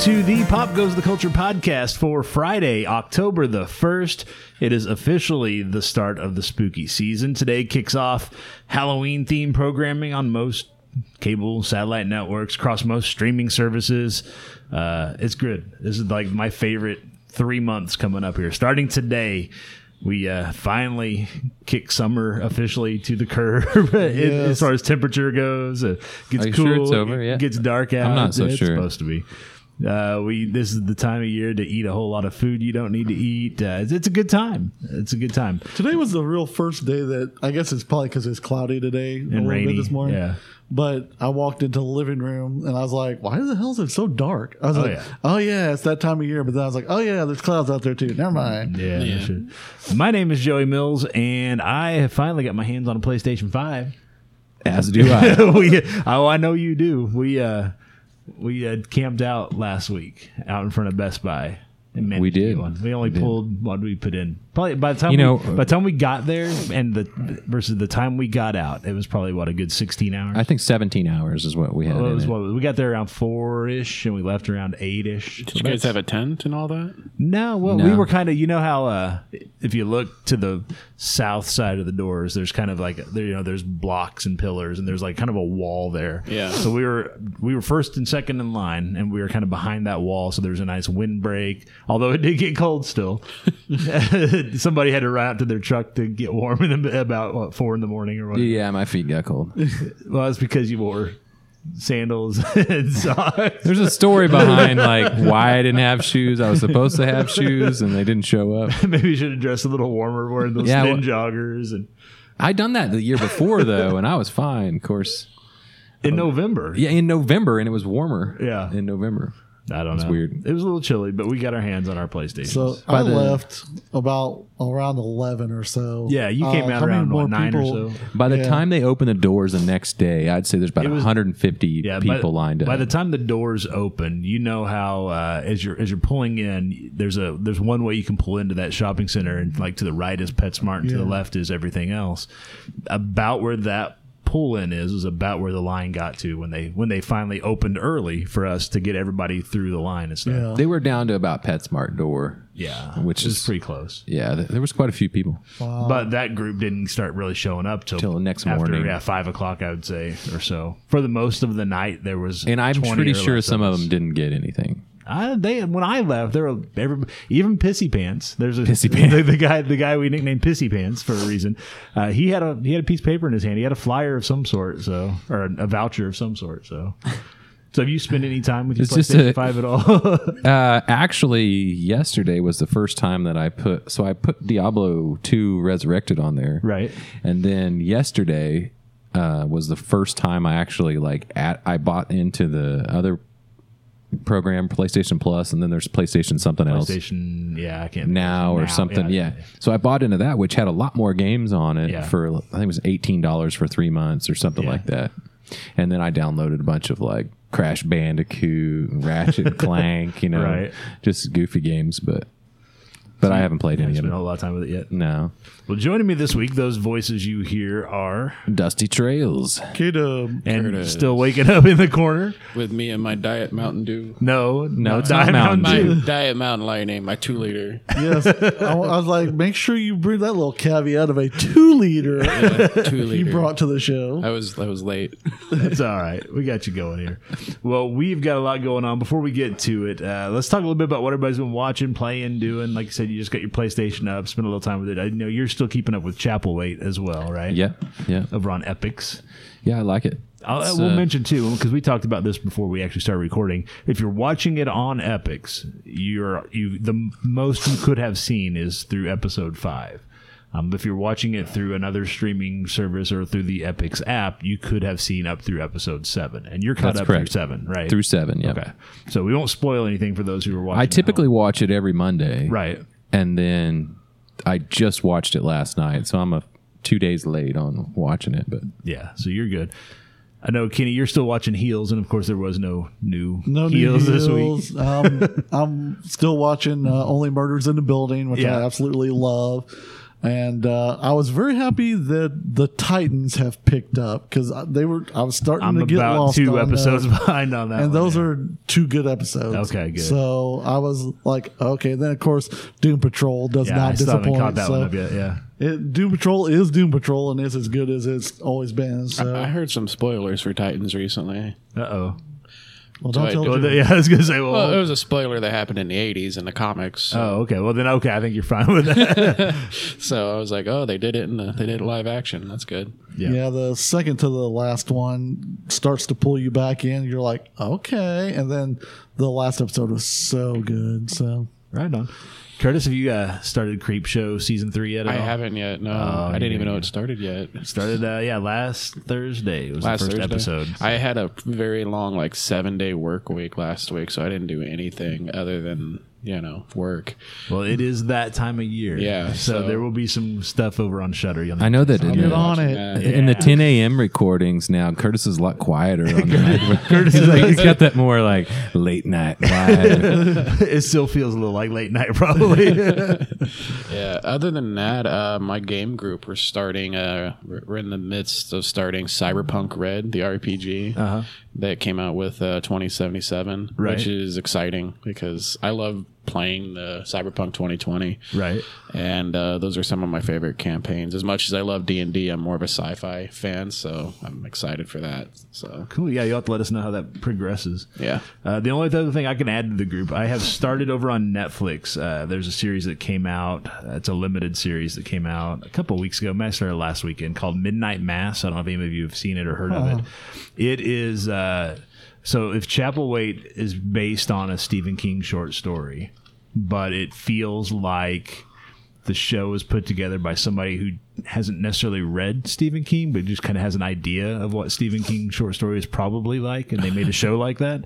to the Pop Goes the Culture podcast for Friday, October the 1st. It is officially the start of the spooky season. Today kicks off Halloween themed programming on most cable satellite networks, across most streaming services. Uh, it's good. This is like my favorite three months coming up here. Starting today, we uh, finally kick summer officially to the curb it- Yes. as far as temperature goes. It gets cool. sure it's over? It Yeah. gets dark out. I'm not so it's sure. supposed to be. Uh, we this is the time of year to eat a whole lot of food you don't need to eat. Uh, it's, it's a good time. It's a good time. Today was the real first day that I guess it's probably because it's cloudy today a little rainy, bit this morning. yeah. But I walked into the living room and I was like, "Why the hell is it so dark?" I was Oh, like, yeah. "Oh yeah, it's that time of year." But then I was like, "Oh yeah, there's clouds out there too." Never mind. Yeah. Yeah. no shit. My name is Joey Mills, and I have finally got my hands on a PlayStation Five. As do I. we, oh, I know you do. We uh, we uh, camped out last week out in front of Best Buy. And We did. one. We only We pulled what did we put in? Probably by the time You we, know- by the time we got there and the versus the time we got out, it was probably what a good sixteen hours. I think 17 hours is what we had. Well, it in was it. what we got there around four ish, and we left around eight ish. Did you guys have a tent and all that? No, well, we were kind of, you know how uh, if you look to the south side of the doors, there's kind of like there, you know, there's blocks and pillars, and there's like kind of a wall there. Yeah. So we were we were first and second in line, and we were kind of behind that wall, so there's a nice windbreak. Although it did get cold still. Somebody had to ride out to their truck to get warm in the, about what, four in the morning or whatever. Yeah, my feet got cold. Well, that's because you wore sandals and socks. There's a story behind like why I didn't have shoes. I was supposed to have shoes and they didn't show up. Maybe you should have dressed a little warmer, wearing those Yeah, thin well- joggers and. I'd done that the year before though, and I was fine. Of course, in November. yeah, in November, and it was warmer. Yeah. in November. I don't know. It's know. weird. It was a little chilly, but we got our hands on our PlayStation. So By I the- left about around eleven or so. yeah, you came Uh, out around what, nine people- or so. By the Yeah. time they opened the doors the next day, I'd say there's about was- 150 Yeah, people by, lined up. By the time the doors open, you know how uh, as you're as you're pulling in, there's a there's one way you can pull into that shopping center, and like to the right is PetSmart, and to the left is everything else. About where that pull in is is about where the line got to when they when they finally opened early for us to get everybody through the line and stuff. Yeah. they were down to about PetSmart door. Yeah, Which is- pretty close. Yeah, th- there was quite a few people. But that group didn't start really showing up till, Till the next after, morning. Yeah, five o'clock, I would say, or so. For the most of the night, there was, And I'm pretty sure some of us. them didn't get anything. I, they when I left, there were every, even Pissy Pants. There's a Pissy Pants. The, the guy, the guy we nicknamed Pissy Pants for a reason. Uh, he had a he had a piece of paper in his hand. He had a flyer of some sort, so or a, voucher of some sort. So, so have you spent any time with your It's PlayStation a- Five at all? Uh, actually, yesterday was the first time that I put. So I put Diablo Two Resurrected on there, right. And then yesterday uh, was the first time I actually like at I bought into the other program, PlayStation Plus, and then there's PlayStation something else PlayStation, yeah, I can't now or something. Yeah. So I bought into that, which had a lot more games on it Yeah. for I think it was eighteen dollars for three months or something Yeah. like that. And then I downloaded a bunch of like Crash Bandicoot, Ratchet Clank, you know, Right. just goofy games, but but I haven't played any Haven't of spent a them. whole lot of time with it yet. No, Well, joining me this week, those voices you hear are, Dusty Trails. Kid, um, and Curtis. still waking up in the corner. With me and my Diet Mountain Dew. No, No, it's Diet not Mountain My Dew. Diet Mountain Lion name, my two liter. yes, I, I was like, make sure you bring that little caveat of a two liter Yeah, two liter. you brought to the show. I was I was late. It's all right. We got you going here. Well, we've got a lot going on. Before we get to it, uh, let's talk a little bit about what everybody's been watching, playing, doing. Like I said, you just got your PlayStation up, spend a little time with it. I know you're still keeping up with Chapelwaite as well, right? Yeah, yeah, Over on Epix. yeah. I like it. I'll, It's, we'll uh, mention too because we talked about this before we actually started recording. If you're watching it on Epix, you're you the most you could have seen is through episode five. Um, if you're watching it through another streaming service or through the Epix app, you could have seen up through episode seven, and you're caught That's up correct. through seven, right? through seven. Yeah. Okay, so we won't spoil anything for those who are watching. I typically watch it every Monday, right. And then I just watched it last night, so I'm a two days late on watching it. But Yeah, so you're good. I know, Kenny, you're still watching Heels, and of course, there was no new No Heels new this week. heels. um, I'm still watching uh, Only Murders in the Building, which Yeah. I absolutely love. And uh, I was very happy that the Titans have picked up because they were. I was starting I'm to get about lost two on episodes that. behind on that. and one, those yeah. are two good episodes. Okay, good. So I was like, okay. Then of course, Doom Patrol does yeah, not I haven't disappoint. caught that so one up yet. Yeah. it, Doom Patrol is Doom Patrol and is as good as it's always been. So I heard some spoilers for Titans recently. Uh oh. Well, don't I- tell Well, Jim. th- yeah, I was gonna say. Well, Well, it was a spoiler that happened in the '80s in the comics. So, oh, okay. Well, then okay. I think you're fine with that. so I was like, oh, they did it in the, they did it live action. That's good. Yeah. Yeah. the second to the last one starts to pull you back in. You're like, okay, and then the last episode was so good. So right on. Curtis, have you uh, started Creepshow season three yet? At I all? haven't yet. No, Oh, I didn't even know it started yet. Started, uh, yeah, last Thursday It was Last the first Thursday. episode. I had a very long, like seven day work week last week, so I didn't do anything other than you know work. well, it is that time of year. Yeah, So, so- there will be some stuff over on Shudder. You'll I know that in get the, on it. That. in the 10 a.m. recordings now, Curtis is a lot quieter. On the. Curtis is like, he's got that more like late night vibe. it still feels a little like late night, probably. Yeah. Other than that, uh, my game group we're starting. Uh, we're we're in the midst of starting Cyberpunk Red, the RPG Uh-huh. That came out with uh, 2077, Right. which is exciting because I love playing the Cyberpunk 2020, right. and uh, those are some of my favorite campaigns. As much as I love D and D, I'm more of a sci-fi fan, so I'm excited for that. So Cool. Yeah, you'll have to let us know how that progresses. yeah. Uh, the only other thing I can add to the group, I have started over on Netflix. Uh, there's a series that came out. Uh, it's a limited series that came out a couple weeks ago. Might started last weekend called Midnight Mass. I don't know if any of you have seen it or heard of it. It is uh, so if Chapelwaite is based on a Stephen King short story, but it feels like the show is put together by somebody who hasn't necessarily read Stephen King, but just kind of has an idea of what Stephen King short story is probably like, and they made a show like that.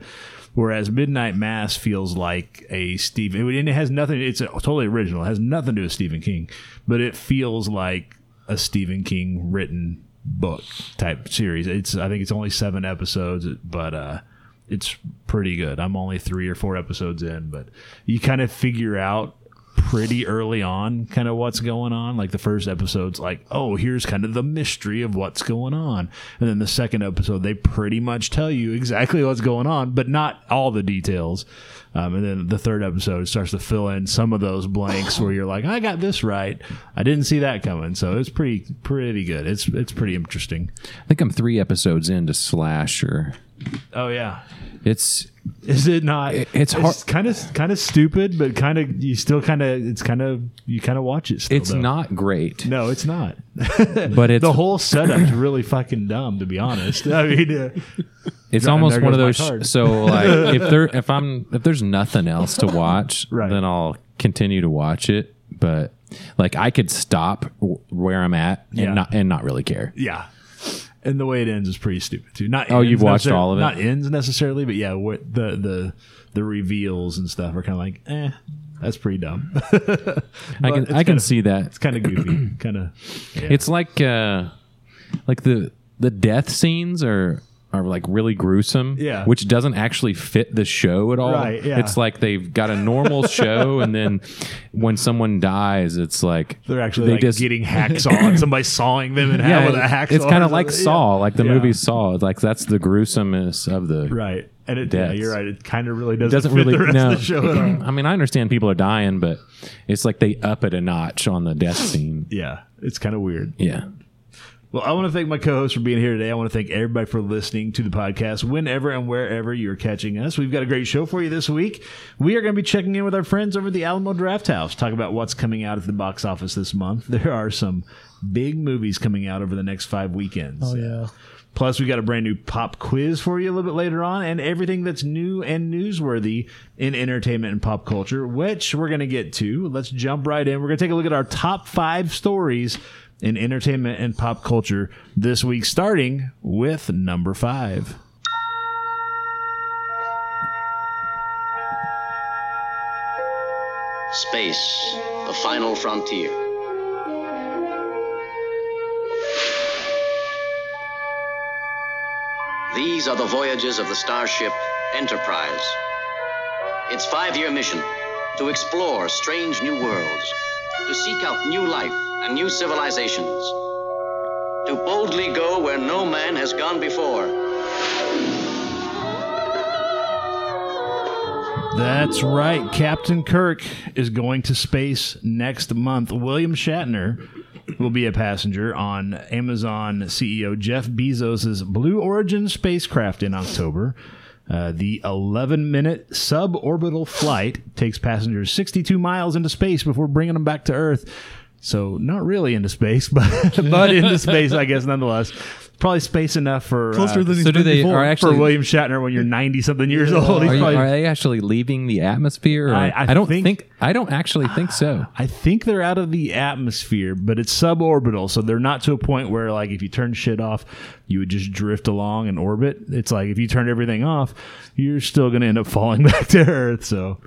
Whereas Midnight Mass feels like a Stephen, and it has nothing. It's a, totally original. It has nothing to do with Stephen King, but it feels like a Stephen King written book type series. It's I think it's only seven episodes, but uh, it's pretty good. I'm only three or four episodes in, but you kind of figure out pretty early on kind of what's going on. Like the first episode's like oh here's kind of the mystery of what's going on. And then the second episode they pretty much tell you exactly what's going on but not all the details. Um, and then the third episode starts to fill in some of those blanks where you're like i got this right. I didn't see that coming. So it's pretty pretty good. It's it's pretty interesting. I think I'm three episodes into Slasher. Oh yeah It's Is it not? It- it's hard- kind of kind of stupid, but kind of you still kind of it's kind of you kind of watch it. Still, it's though. not great, No, it's not. but it's the whole setup's really fucking dumb, to be honest. I mean, uh, it's almost one of those. so like if there if I'm if there's nothing else to watch, Right. then I'll continue to watch it. But like I could stop w- where I'm at and Yeah. not and not really care. yeah. And the way it ends is pretty stupid too. Not Oh, you've watched all of it? Not ends necessarily, but yeah, what the the the reveals and stuff are kind of like, eh, that's pretty dumb. I can I can kinda- see that. it's kind of goofy, kind of. Yeah. It's like uh like the the death scenes are are like really gruesome. Yeah. Which doesn't actually fit the show at all. Right, yeah. It's like they've got a normal show and then when someone dies, it's like they're actually they like just- getting hacksaw somebody sawing them in half yeah, with a hacksaw. it's kind of like. Saw, Yeah. like the Yeah. movie Saw. Like that's the gruesomeness of the Right. And it, yeah, you're right. It kind of really doesn't, doesn't fit really no. of the show at all. I mean, I understand people are dying, but it's like they up it a notch on the death scene. Yeah, it's kind of weird. Yeah. Well, I want to thank my co-host for being here today. I want to thank everybody for listening to the podcast whenever and wherever you're catching us. We've got a great show for you this week. We are going to be checking in with our friends over at the Alamo Drafthouse, talk about what's coming out at the box office this month. There are some big movies coming out over the next five weekends. Oh yeah. Plus, we got a brand new pop quiz for you a little bit later on, and everything that's new and newsworthy in entertainment and pop culture, which we're going to get to. Let's jump right in. We're going to take a look at our top five stories in entertainment and pop culture this week, starting with number five. Space, the final frontier. These are the voyages of the starship Enterprise. Its five year mission to explore strange new worlds, to seek out new life and new civilizations, to boldly go where no man has gone before. That's right. Captain Kirk is going to space next month. William Shatner will be a passenger on Amazon CEO Jeff Bezos' Blue Origin spacecraft in October. Uh, the 11 minute suborbital flight takes passengers 62 miles into space before bringing them back to Earth. So, not really into space, but, but into space, I guess, nonetheless. Probably space enough for Closer uh, than he's So do been they before. are for William Shatner when you're 90 something years old. Are, you- probably- are they actually leaving the atmosphere? Or- I- I don't think- think, I don't actually think so. I think they're out of the atmosphere, but it's suborbital, so they're not to a point where like if you turn shit off, you would just drift along in orbit. It's like if you turned everything off, you're still going to end up falling back to Earth. So,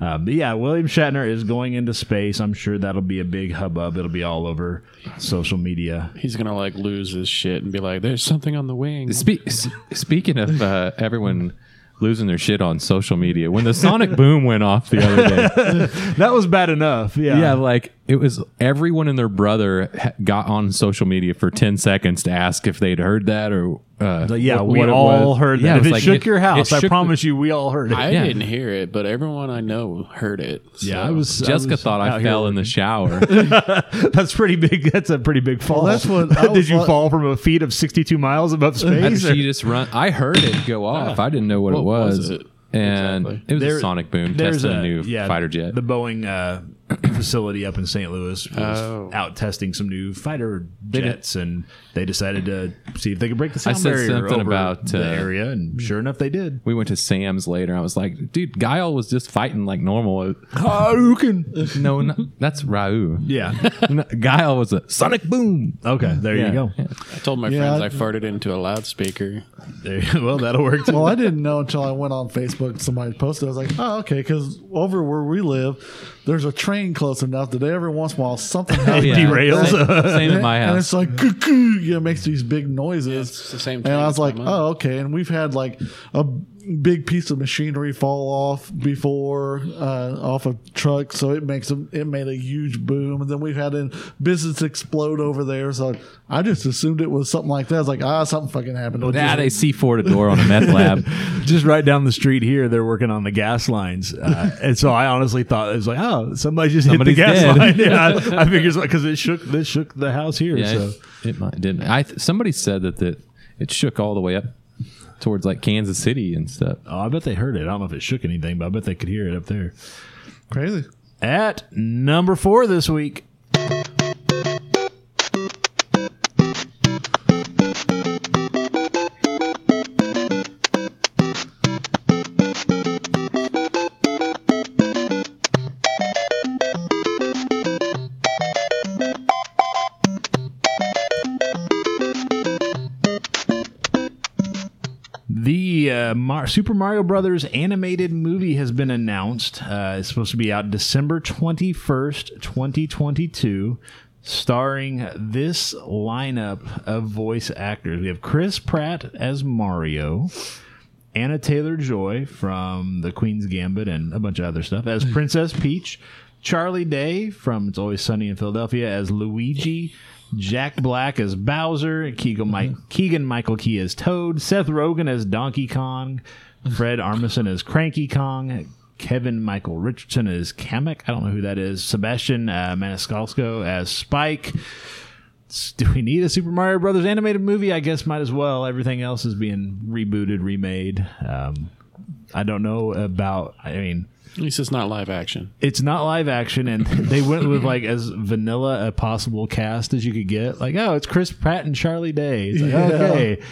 uh, but yeah, William Shatner is going into space. I'm sure that'll be a big hubbub. It'll be all over social media. He's gonna like lose his shit and be like, "There's something on the wing." Spe- s- speaking of uh, everyone losing their shit on social media, when the sonic boom went off the other day, That was bad enough. Yeah. yeah, like it was everyone and their brother got on social media for 10 seconds to ask if they'd heard that or uh, Like, yeah, what- we what all was. heard that. Yeah, if was it like, shook your house, I shook the- promise you, we all heard it. I Yeah. didn't hear it, but everyone I know heard it. yeah, I was. Jessica was thought I out here fell in the shower. That's pretty big. That's a pretty big fall. that's what I Did you like- fall from a feet of 62 miles above space? or- she just run? I heard it go off. I didn't know what, What it was. was it And exactly? it was There- a sonic boom There's testing a, new fighter jet. The Boeing uh, facility up in St. Louis was Oh. out testing some new fighter jets, and they decided to see if they could break the I sound said barrier something over about, the uh, area, and sure enough, they did. we went to Sam's later. I was like, dude, Guile was just fighting like normal. Hadouken. No, no that's Ryu. Yeah. No, Guile was a sonic boom. Okay. There Yeah. you go. I told my Yeah, friends I- I farted into a loudspeaker. There, well, that'll work too. Well, I didn't know until I went on Facebook. Somebody posted. I was like, "Oh, okay." Because over where we live, there's a train close enough that every once in a while something happens. Yeah. derails. Same, same at my And it's like, "Cuckoo," you know, it makes these big noises. It's the same And I was like, oh, okay. And we've had like a big piece of machinery fall off before uh, off a truck, so it makes a, it made a huge boom. And then we've had a business explode over there. So I just assumed it was something like that. I was like, ah, something fucking happened. Nah, they C four a door on a meth lab. just right down the street here, they're working on the gas lines, uh, and so I honestly thought it was like, oh, somebody just Somebody's hit the gas dead. line. Yeah, I, I figured because it shook, this shook the house here. Yeah, so it, it might didn't. I somebody said that that it shook all the way up towards like Kansas City and stuff. oh, I bet they heard it. I don't know if it shook anything, but I bet they could hear it up there. crazy. At number four this week. Super Mario Brothers animated movie has been announced. Uh, it's supposed to be out December 21st, 2022, starring this lineup of voice actors. We have Chris Pratt as Mario, Anna Taylor Joy from The Queen's Gambit and a bunch of other stuff as Princess Peach, Charlie Day from It's Always Sunny in Philadelphia as Luigi, Jack Black as Bowser, Keegan, Mike, Keegan Michael Key as Toad, Seth Rogen as Donkey Kong, Fred Armisen as Cranky Kong, Kevin Michael Richardson as Kamek. I don't know who that is. Sebastian uh, Maniscalco as Spike. Do we need a Super Mario Brothers animated movie? I guess might as well. Everything else is being rebooted, remade. Um, I don't know about. I mean, At least it's not live action. it's not live action, and they went with like as vanilla a possible cast as you could get. Like, oh, it's Chris Pratt and Charlie Day. It's like, Yeah. okay,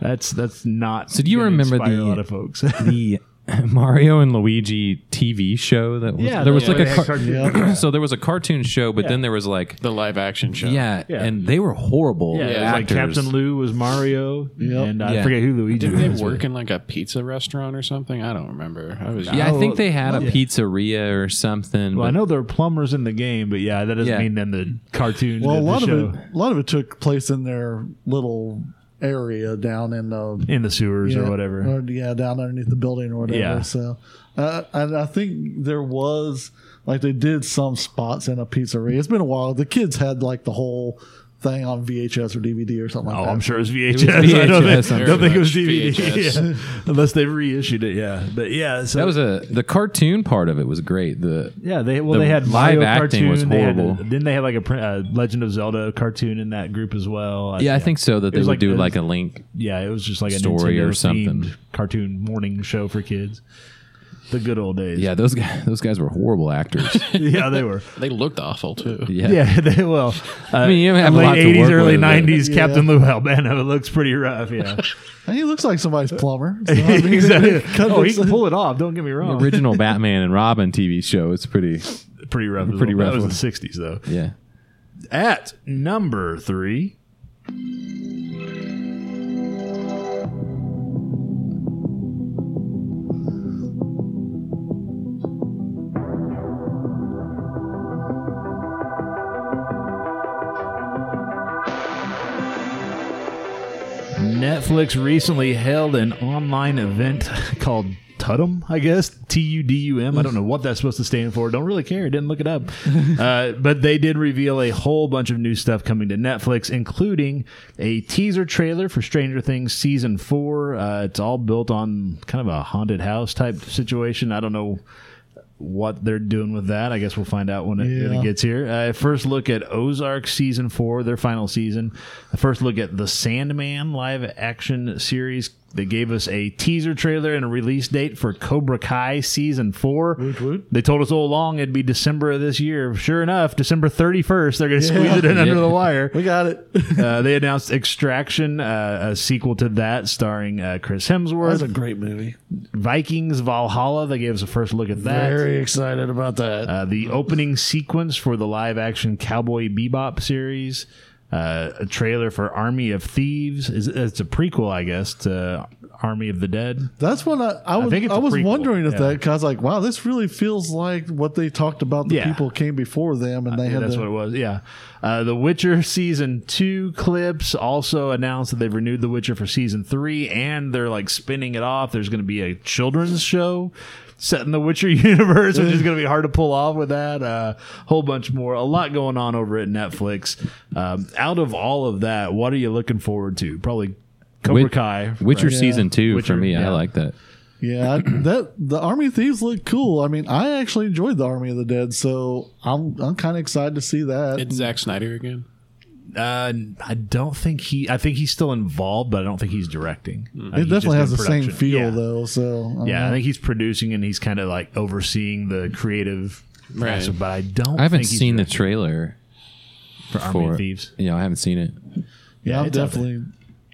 that's that's not. So do you remember the- a lot of folks? the Mario and Luigi TV show that was Yeah, there was yeah, like a had car- cartoon- so there was a cartoon show, but Yeah. then there was like The live action show. yeah, Yeah. and they were horrible. yeah, it was like. Captain Lou was Mario, Yep. and I Yeah. forget who Luigi Didn't they was. work in like a pizza restaurant or something? I don't remember. I was Yeah, I think they had a yeah. pizzeria or something. Well, I know there are plumbers in the game, but yeah, that doesn't Yeah. mean then the cartoon. Well, a the lot of show. it, a lot of it took place in their little area down in the in the sewers yeah, or whatever. yeah, down underneath the building or whatever. Yeah. So, uh, and I think there was like they did some spots in a pizzeria. It's been a while. The kids had like the whole thing on VHS or DVD or something like that. Oh. I'm sure it was VHS. was I don't VHS, think, don't think it was. DVD. Yeah. Unless they reissued it. Yeah, but yeah, so That was a the cartoon part of it was great. The yeah. They well, the they had live Mario acting cartoon. was They had, horrible. didn't they have like a pr- uh, Legend of Zelda cartoon in that group as well? yeah, I think so that they would like do the- like a link. Yeah, it was just like a Story or Nintendo something. themed cartoon morning show for kids. The good old days. Yeah, those guys those guys were horrible actors. yeah, they were. They looked awful too. Yeah. Yeah, they well. Uh, I mean, you have a late '80s, early with, but- '90s. Yeah. Captain Lou Albano. It looks pretty rough. Yeah, And he looks like somebody's plumber. So, I mean, exactly. Oh, he can pull it off. Don't get me The wrong. original Batman and Robin TV show. It's pretty. pretty rough. Pretty well. rough That was the '60s though. Yeah. At number three. Netflix recently held an online event called Tudum, I guess. T U D U M. I don't know what that's supposed to stand for. Don't really care. Didn't look it up. uh, but they did reveal a whole bunch of new stuff coming to Netflix, including a teaser trailer for Stranger Things season four. Uh, it's all built on kind of a haunted house type situation. I don't know what they're doing with that. I guess we'll find out when it, when it gets here. Uh, first look at Ozark season four, their final season. A first look at the Sandman live action series. They gave us a teaser trailer and a release date for Cobra Kai season four. Woot woot. They told us all along it'd be December of this year. Sure enough, December 31st, they're going to squeeze it in under the wire. we got it. Uh, they announced Extraction, uh, a sequel to that starring uh, Chris That's Hemsworth. a great movie. Vikings Valhalla. They gave us a first look at that. Very excited about that. Uh, the opening sequence for the live action Cowboy Bebop series. Uh, a trailer for Army of Thieves. Is It's a prequel, I guess, to Army of the Dead. That's what I, I was. I, was prequel, wondering if yeah. that because like, wow, this really feels like what they talked about. The Yeah. people came before them, and they had That's what it was. Yeah. Uh, the Witcher season two clips also announced that they've renewed The Witcher for season three, and they're like spinning it off. There's going to be a children's show set in the Witcher universe, which is going to be hard to pull off with that. A uh, whole bunch more. A lot going on over at Netflix. Um, out of all of that, what are you looking forward to? Probably Cobra Wit- Kai. Witcher right? season two Witcher, for me. yeah. I like that. Yeah, that the Army of Thieves looked cool. I mean, I actually enjoyed the Army of the Dead, so I'm I'm kind of excited to see that. It's Zack Snyder again. Uh, I don't think he. I think he's still involved, but I don't think he's directing. Uh, it he's definitely has in the same feel Yeah. though. So I don't Yeah, I think he's producing and he's kind of like overseeing the creative. Right. aspect, But I don't. I haven't think he's seen the trailer for Army for of Thieves. You know, I haven't seen it. yeah, I'm definitely.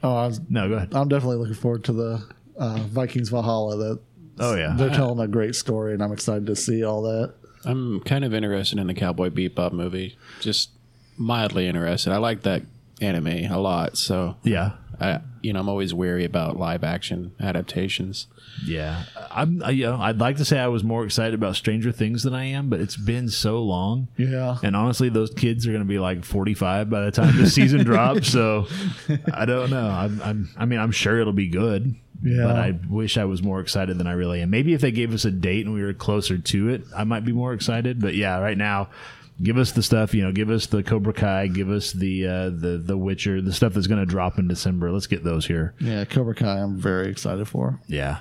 Oh, I was, No, go ahead. I'm definitely looking forward to the uh, Vikings Valhalla. That Oh yeah, they're telling a great story, and I'm excited to see all that. I'm kind of interested in the Cowboy Bebop movie. Just mildly interested. I like that anime a lot, so yeah, I you know I'm always wary about live action adaptations. yeah. I'm. I, you know, I'd like to say I was more excited about Stranger Things than I am, but it's been so long. Yeah, And honestly, those kids are going to be like 45 by the time the season drops. So I don't know. I'm, I'm, I mean, I'm sure it'll be good. Yeah. But I wish I was more excited than I really am. Maybe if they gave us a date and we were closer to it, I might be more excited. But yeah, right now, give us the stuff. You know, give us the Cobra Kai, give us the uh, the the Witcher, the stuff that's going to drop in December. Let's get those here. yeah, Cobra Kai. I'm very excited for. Yeah.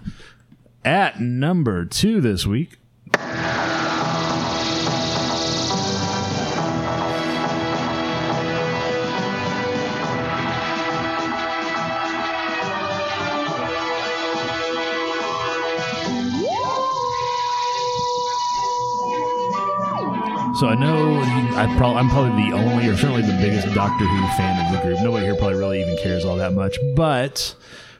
At number two this week. So I know I I'm probably the only, or certainly the biggest Doctor Who fan of the group. Nobody here probably really even cares all that much. But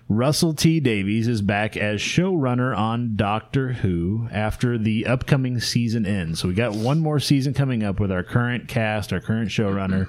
Russell T Davies is back as showrunner on Doctor Who after the upcoming season ends. So we got one more season coming up with our current cast, our current showrunner,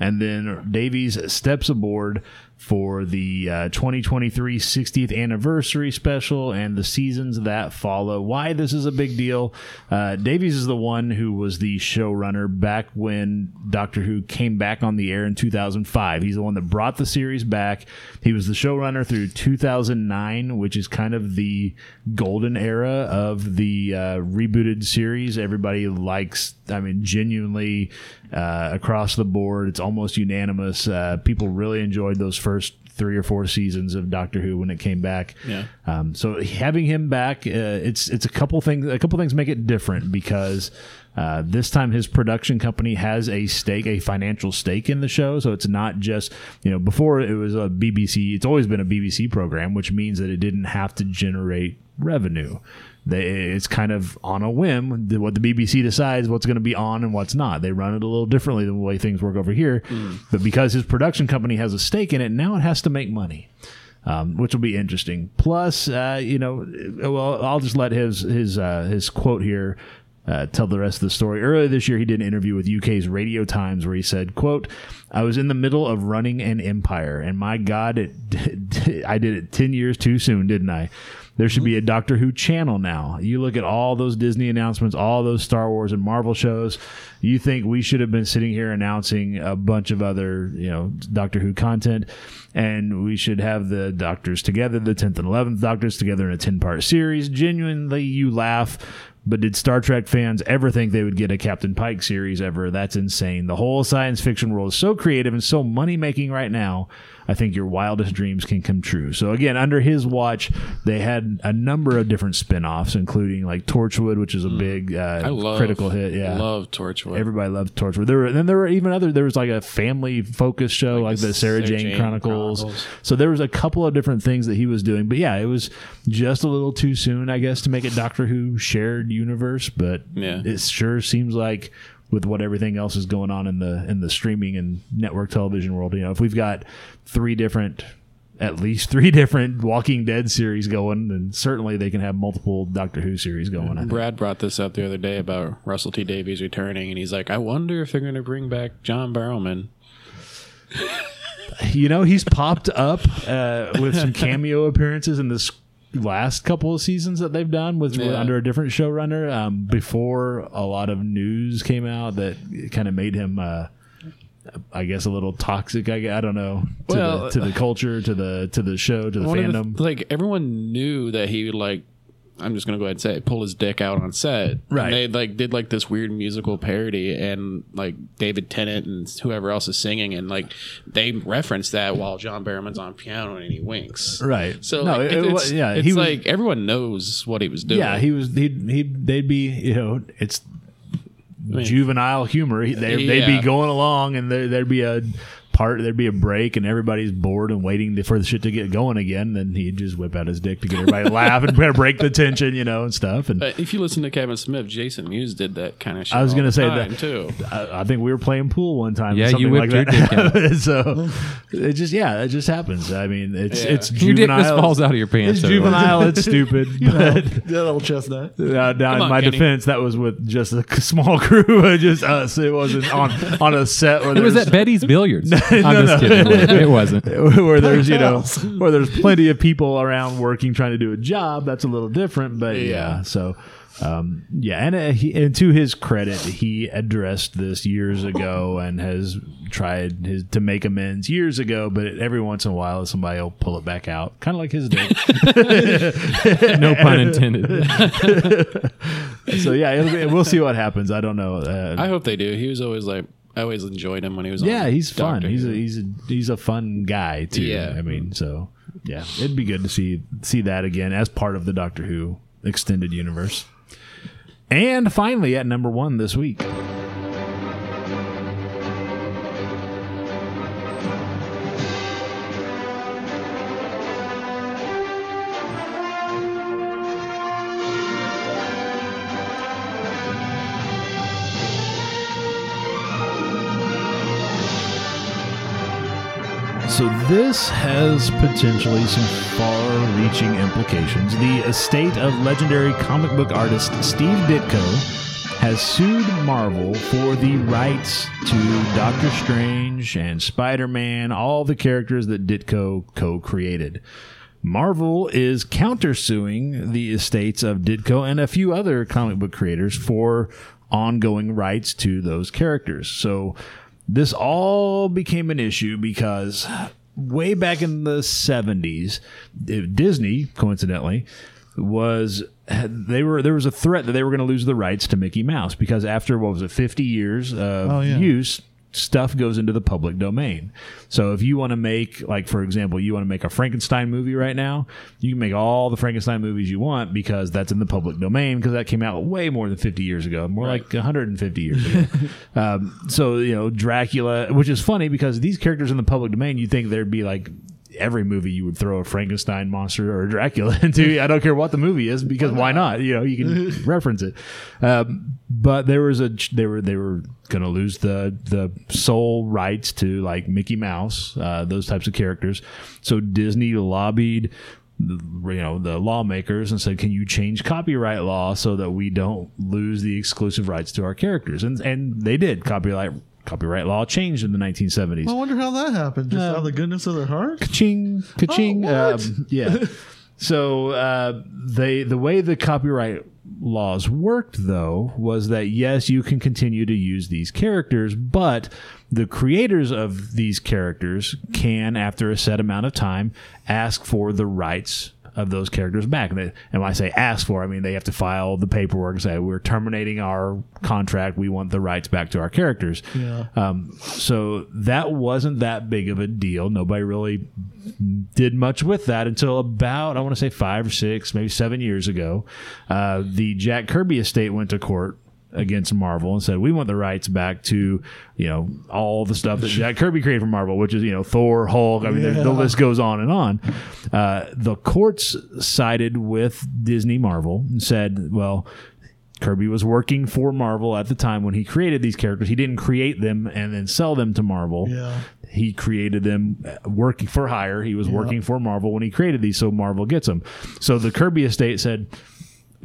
and then Davies steps aboard for the uh, 2023 60th anniversary special and the seasons that follow. Why this is a big deal. Uh, Davies is the one who was the showrunner back when Doctor Who came back on the air in 2005. He's the one that brought the series back. He was the showrunner through 2009, which is kind of the golden era of the uh, rebooted series. Everybody likes, I mean, genuinely uh, across the board, it's almost unanimous. Uh, people really enjoyed those first three or four seasons of Doctor Who when it came back. Yeah. Um, so having him back, uh, it's it's a couple things. A couple things make it different because uh, this time his production company has a stake, a financial stake in the show. So it's not just you know before it was a BBC. It's always been a BBC program, which means that it didn't have to generate revenue. They, it's kind of on a whim. The- What the BBC decides what's going to be on and what's not. They run it a little differently than the way things work over here. But because his production company has a stake in it, now it has to make money. Um, which will be interesting. Plus, uh, you know, well, I'll just let his his uh, his quote here uh, tell the rest of the story. Earlier this year, he did an interview with UK's Radio Times where he said, "quote I was in the middle of running an empire, and my God, it, I did it ten years too soon, didn't I?" There should be mm-hmm. a Doctor Who channel now. You look at all those Disney announcements, all those Star Wars and Marvel shows. You think we should have been sitting here announcing a bunch of other, you know, Doctor Who content, and we should have the Doctors together, the tenth and eleventh Doctors together in a ten-part series. Genuinely, you laugh. But did Star Trek fans ever think they would get a Captain Pike series ever? That's insane. The whole science fiction world is so creative and so money making right now. I think your wildest dreams can come true. So again, under his watch, they had a number of different spin-offs, including like Torchwood, which is a big uh, I love critical hit. Yeah, love Torchwood. Everybody loved Torchwood. There were, and then there were even other. There was like a family focused show, like, the the Sarah, Sarah Jane, Jane Chronicles. Chronicles. So there was a couple of different things that he was doing. But yeah, it was just a little too soon, I guess, to make it Doctor Who shared universe. But Yeah. it sure seems like with what everything else is going on in the in the streaming and network television world, you know, if we've got three different. At least three different Walking Dead series going, and certainly they can have multiple Doctor Who series going. Brad brought this up the other day about Russell T Davies returning, and he's like, "I wonder if they're going to bring back John Barrowman." you know he's popped up uh, with some cameo appearances in this last couple of seasons that they've done with Yeah. under a different showrunner um, before a lot of news came out that kind of made him uh, I guess a little toxic I, I don't know to, Well, the, to the culture to the to the show to the fandom the- like everyone knew that he would like. I'm just gonna go ahead and say it, pull his dick out on set. Right. And they like did like this weird musical parody, and like David Tennant and whoever else is singing, and like they reference that while John Barrowman's on piano and he winks. right So no like, it- it, it yeah it's he was like everyone knows what he was doing. yeah he was he'd, he'd they'd be you know it's mean- juvenile humor. He- They, They'd be going along, and there, there'd be a part, there'd be a break, and everybody's bored and waiting for the shit to get going again. Then he'd just whip out his dick to get everybody to laugh and break the tension, you know, and stuff. And But if you listen to Kevin Smith, Jason Mewes did that kind of shit. I was gonna say that- too. I, I think we were playing pool one time. Yeah, you something like whipped your that. so it just, yeah, it just happens. I mean, it's Yeah. it's Your dick juvenile. just falls out of your pants. It's everyone. juvenile. It's stupid. but that old chestnut. Uh, now, in my Kenny. defense, that was with just a small crew, just us. It wasn't on on a set where It was there's at Betty's Billiards. I'm no, just no. kidding. It wasn't. where there's you know where there's plenty of people around working trying to do a job. That's a little different, but yeah. Yeah. so. Um, yeah, and, uh, he, and to his credit, he addressed this years ago and has tried his, to make amends years ago. But every once in a while, somebody will pull it back out, kind of like his dick. No pun intended. so yeah, it'll be, we'll see what happens. I don't know. Uh, I hope they do. He was always like, I always enjoyed him when he was. Yeah, on he's fun. Doctor He's a he's a he's a fun guy too. Yeah. I mean, so yeah, it'd be good to see see that again as part of the Doctor Who extended universe. And finally, at number one this week, this has potentially some far-reaching implications. The estate of legendary comic book artist Steve Ditko has sued Marvel for the rights to Doctor Strange and Spider Man, all the characters that Ditko co created. Marvel is countersuing the estates of Ditko and a few other comic book creators for ongoing rights to those characters. So this all became an issue because way back in the 70s, eh, Disney, coincidentally, was they were there was a threat that they were going to lose the rights to Mickey Mouse because after what was it 50 years of Oh, yeah. use stuff goes into the public domain. So if you want to make like for example, you want to make a Frankenstein movie right now, you can make all the Frankenstein movies you want because that's in the public domain because that came out way more than 50 years ago, more like 150 years ago. um, so, you know, Dracula, which is funny because these characters in the public domain, you think there'd be like every movie you would throw a Frankenstein monster or a Dracula into. I don't care what the movie is because why not? You know, you can reference it. Um, but there was a they were they were going to lose the the sole rights to like Mickey Mouse, uh, those types of characters. So Disney lobbied the- you know the lawmakers and said can you change copyright law so that we don't lose the exclusive rights to our characters and and they did copyright copyright law changed in the 1970s I wonder how that happened. Just out of the goodness of their heart. Ka-ching, ka-ching. Oh, what? um, yeah. so uh, they the way the copyright laws worked though was that yes, you can continue to use these characters, but the creators of these characters can, after a set amount of time, ask for the rights of those characters back. And, they, and when I say ask for, I mean they have to file the paperwork and say we're terminating our contract. We want the rights back to our characters. Yeah. Um, so that wasn't that big of a deal. Nobody really did much with that until about I want to say five or six, maybe seven years ago. Uh, the Jack Kirby estate went to court against Marvel and said we want the rights back to you know all the stuff that Jack Kirby created for Marvel, which is you know Thor, Hulk. I mean, the- the list goes on and on. Uh, the courts sided with Disney Marvel and said, well. Kirby was working for Marvel at the time when he created these characters. He didn't create them and then sell them to Marvel. Yeah. He created them uh, working for hire. He was working for Marvel when he created these, so Marvel gets them. So the Kirby estate said,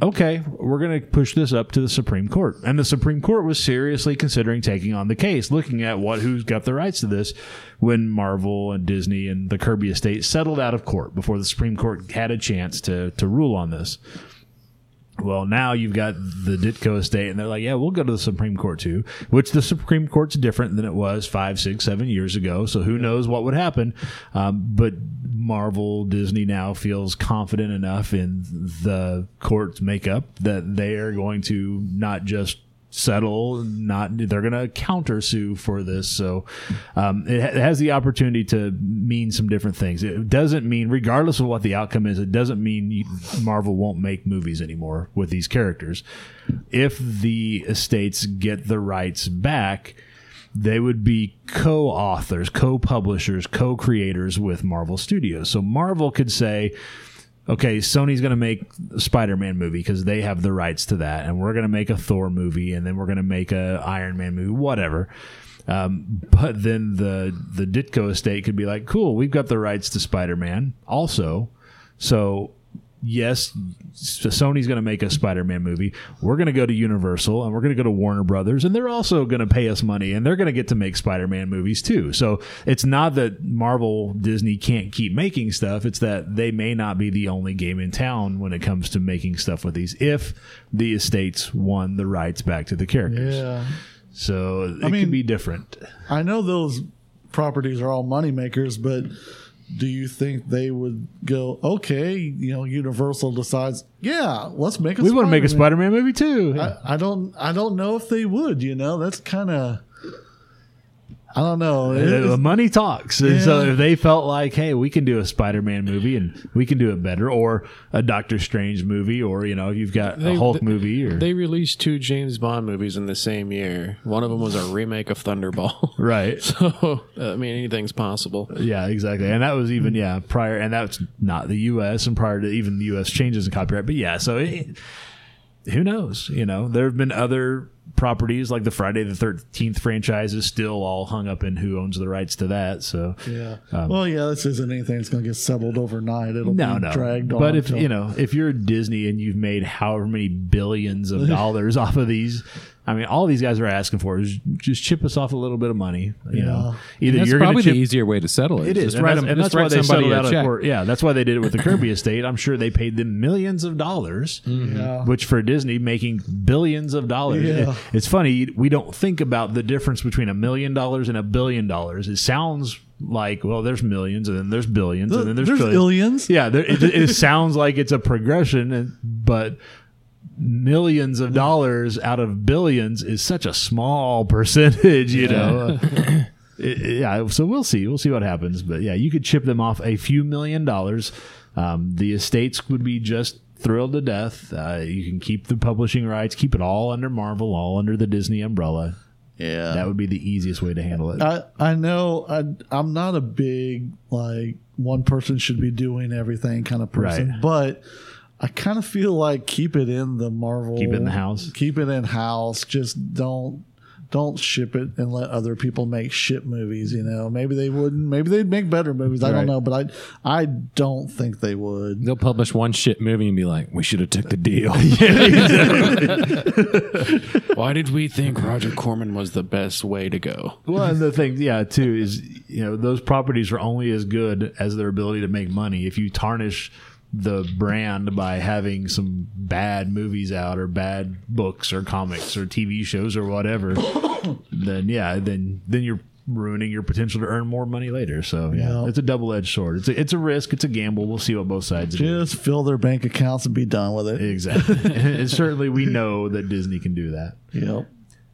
okay, we're going to push this up to the Supreme Court. And the Supreme Court was seriously considering taking on the case, looking at what who's got the rights to this when Marvel and Disney and the Kirby estate settled out of court before the Supreme Court had a chance to to rule on this. Well, now you've got the Ditko estate, and they're like, yeah, we'll go to the Supreme Court too, which the Supreme Court's different than it was five, six, seven years ago. So who knows what would happen. Um, but Marvel, Disney now feels confident enough in the court's makeup that they are going to not just settle not they're going to counter sue for this. So um, it, ha- it has the opportunity to mean some different things. It doesn't mean regardless of what the outcome is it doesn't mean you, marvel won't make movies anymore with these characters. If the estates get the rights back they would be co-authors co-publishers co-creators with marvel studios. So marvel could say okay, Sony's going to make a Spider-Man movie because they have the rights to that, and we're going to make a Thor movie, and then we're going to make a Iron Man movie, whatever. Um, but then the the Ditko estate could be like, cool, we've got the rights to Spider-Man also, so yes, Sony's going to make a Spider-Man movie. We're going to go to Universal and we're going to go to Warner Brothers, and they're also going to pay us money, and they're going to get to make Spider-Man movies too. So it's not that Marvel Disney can't keep making stuff; it's that they may not be the only game in town when it comes to making stuff with these. If the estates won the rights back to the characters, Yeah. so it mean- could be different. I know those properties are all money makers, but do you think they would go, okay, you know, Universal decides, yeah, let's make a We want to make a Spider-Man." Spider-Man movie too. I, I don't I don't know if they would, you know. That's kind of I don't know. Uh, money talks. And so Yeah. if they felt like, hey, we can do a Spider Man movie and we can do it better, or a Doctor Strange movie, or, you know, you've got They- a Hulk they- movie, or. They released two James Bond movies in the same year. One of them was a remake of Thunderball. right. So, I mean, anything's possible. Yeah, exactly. And that was even, yeah, prior, and that's not the U.S. and prior to even the U.S. changes in copyright. But yeah, so it, who knows? You know, there have been other properties like the Friday the Thirteenth franchise is still all hung up in who owns the rights to that. So Yeah. Um, well, yeah, this isn't anything that's going to get settled overnight. It'll no, be no. dragged on. But if till- you know, if you're Disney and you've made however many billions of dollars off of these, I mean, all these guys are asking for is just chip us off a little bit of money. You know, either That's you're probably going to chip. the easier way to settle it. It is, Just and write that's, and that's why they somebody settled out of court. Yeah, that's why they did it with the Kirby estate. I'm sure they paid them millions of dollars, mm-hmm. Yeah. which for Disney making billions of dollars. Yeah. It- it's funny we don't think about the difference between a million dollars and a billion dollars. It sounds like well, there's millions and then there's billions and then there's, There's trillions. billions. Yeah, there, it, it sounds like it's a progression, and- but millions of dollars out of billions is such a small percentage, you know. It- yeah, so we'll see. We'll see what happens. But yeah, you could chip them off a few million dollars. Um, the estates would be just thrilled to death. Uh, you can keep the publishing rights, keep it all under Marvel, all under the Disney umbrella. Yeah. That would be the easiest way to handle it. I I know I I'm not a big like one person should be doing everything kind of person, Right. but I kind of feel like keep it in the Marvel. Keep it in the house. Keep it in house. Just don't don't ship it and let other people make shit movies. You know, maybe they wouldn't. Maybe they'd make better movies. I Right. don't know, but I I don't think they would. They'll publish one shit movie and be like, "We should have took the deal." Why did we think Roger Corman was the best way to go? Well, and the thing, yeah, too, is you know those properties are only as good as their ability to make money. If you tarnish the brand by having some bad movies out or bad books or comics or TV shows or whatever, then yeah, then then you're ruining your potential to earn more money later. So yeah, Yeah. it's a double edged sword. It's a, it's a risk. It's a gamble. We'll see what both sides do. Just fill their bank accounts and be done with it. Exactly. and certainly we know that Disney can do that. Yep.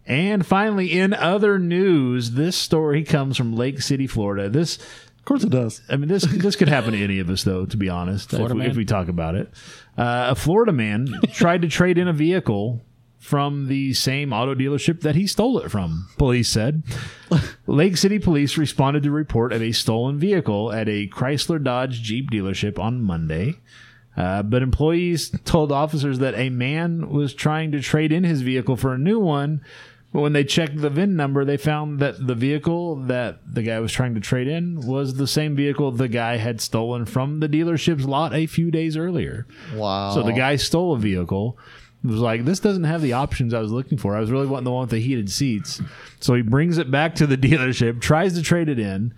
And finally, in other news, this story comes from Lake City, Florida. This, Of course it does. I mean, this this could happen to any of us, though. To be honest, if we, if we talk about it, uh, a Florida man tried to trade in a vehicle from the same auto dealership that he stole it from. Police said. Lake City police responded to a report of a stolen vehicle at a Chrysler Dodge Jeep dealership on Monday. Uh, but employees told officers that a man was trying to trade in his vehicle for a new one. But when they checked the VIN number, they found that the vehicle that the guy was trying to trade in was the same vehicle the guy had stolen from the dealership's lot a few days earlier. Wow. So the guy stole a vehicle. It Was like, this doesn't have the options I was looking for. I was really wanting the one with the heated seats. So he brings it back to the dealership, tries to trade it in.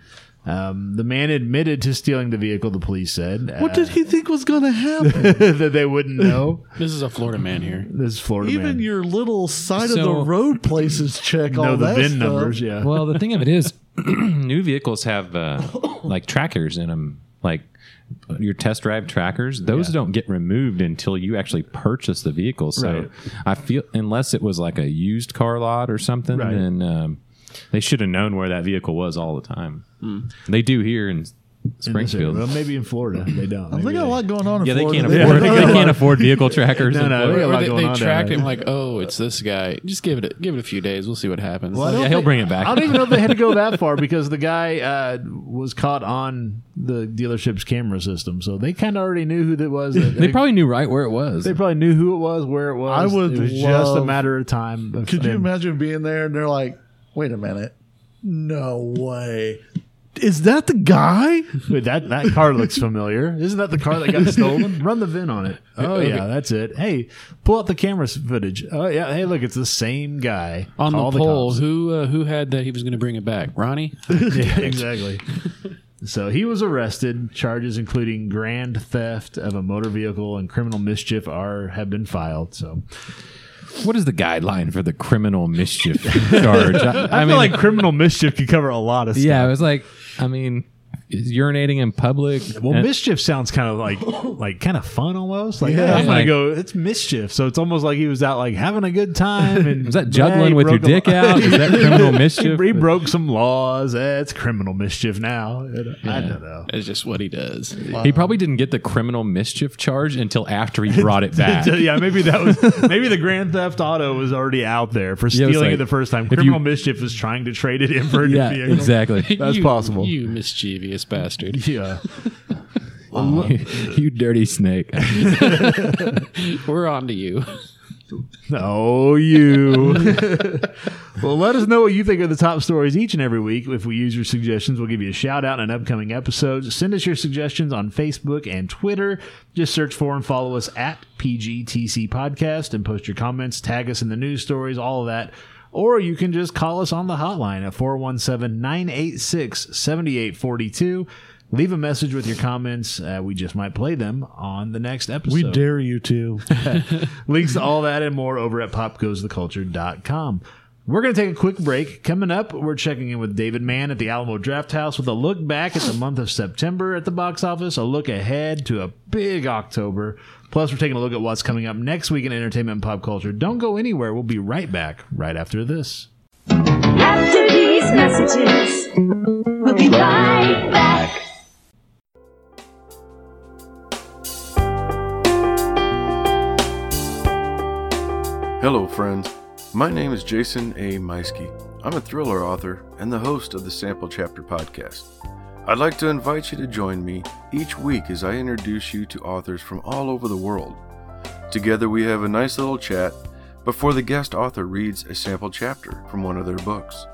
Um, the man admitted to stealing the vehicle. The police said. What Uh, did he think was going to happen? that they wouldn't know. This is a Florida man here. This is Florida man. Even man. your little side of the road places check know all the that VIN stuff. numbers. Yeah. well, the thing of it is, new vehicles have uh, like trackers in them, like your test drive trackers. Those Yeah. don't get removed until you actually purchase the vehicle. So Right. I feel unless it was like a used car lot or something, Right. then um, they should have known where that vehicle was all the time. They do here in In. Springfield. Well, maybe in Florida they don't. They got a lot going on in yeah, they Florida. can't afford. They can't afford vehicle trackers. No, no, they got a Or lot they, they on tracked him like, oh, it's this guy. Just give it a, give it a few days. We'll see what happens. Well, I don't yeah, he'll bring it back. I don't even know if they had to go that far because the guy uh, was caught on the dealership's camera system, so they kind of already knew who that was. They probably knew right where it was. they probably knew who it was, where it was. I would It was just a matter of time. Could you imagine being there and they're like, wait a minute. No way. Is that the guy? Wait, that that car looks familiar. Isn't that the car that got stolen? Run the VIN on it. Oh yeah, that's it. Hey, pull out the camera footage. Oh yeah, hey look, it's the same guy on Call the poll, cops. who uh, who had that he was going to bring it back? Ronnie. yeah, exactly. So he was arrested. Charges including grand theft of a motor vehicle and criminal mischief are have been filed. So What is the guideline for the criminal mischief charge? I, I, feel like criminal mischief could cover a lot of stuff. yeah, it was like, I mean, is urinating in public. Well, and- mischief sounds kind of like like kind of fun almost. Like Yeah. hey, I'm gonna Like- go. It's mischief, so it's almost like he was out like having a good time. And was that juggling he with your dick out? Is that criminal mischief? he broke some laws. Eh, it's criminal mischief now. I don't know. It's just what he does. He probably didn't get the criminal mischief charge until after he brought it back. yeah, maybe that was maybe the Grand Theft Auto was already out there for Yeah, it stealing like, it the first time. if you- Criminal mischief was trying to trade it in for a new yeah, vehicle. exactly. That's You- possible. You mischievous bastard. Yeah. you dirty snake. We're on to you. Oh, you. well, let us know what you think are the top stories each and every week. If we use your suggestions, we'll give you a shout out in upcoming episodes. Send us your suggestions on Facebook and Twitter. Just search for and follow us at PGTC Podcast and post your comments, tag us in the news stories, all of that. Or you can just call us on the hotline at 417 986 7842. Leave a message with your comments. Uh, we just might play them on the next episode. We dare you to. Links to all that and more over at popgoestheculture.com. We're going to take a quick break. Coming up, we're checking in with David Mann at the Alamo Drafthouse with a look back at the month of September at the box office, a look ahead to a big October. Plus, we're taking a look at what's coming up next week in entertainment and pop culture. Don't go anywhere. We'll be right back right after this. After these messages, we'll be right back. Hello, friends. My name is Jason A. Meiske. I'm a thriller author and the host of the Sample Chapter podcast. I'd like to invite you to join me each week as I introduce you to authors from all over the world. Together, we have a nice little chat before the guest author reads a sample chapter from one of their books.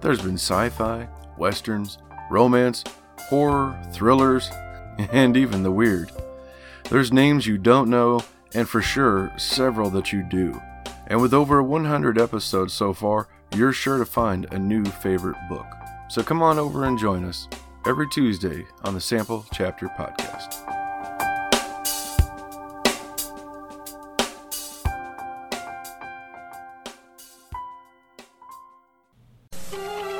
There's been sci fi, westerns, romance, horror, thrillers, and even the weird. There's names you don't know, and for sure, several that you do. And with over 100 episodes so far, you're sure to find a new favorite book. So come on over and join us every Tuesday on the Sample Chapter Podcast.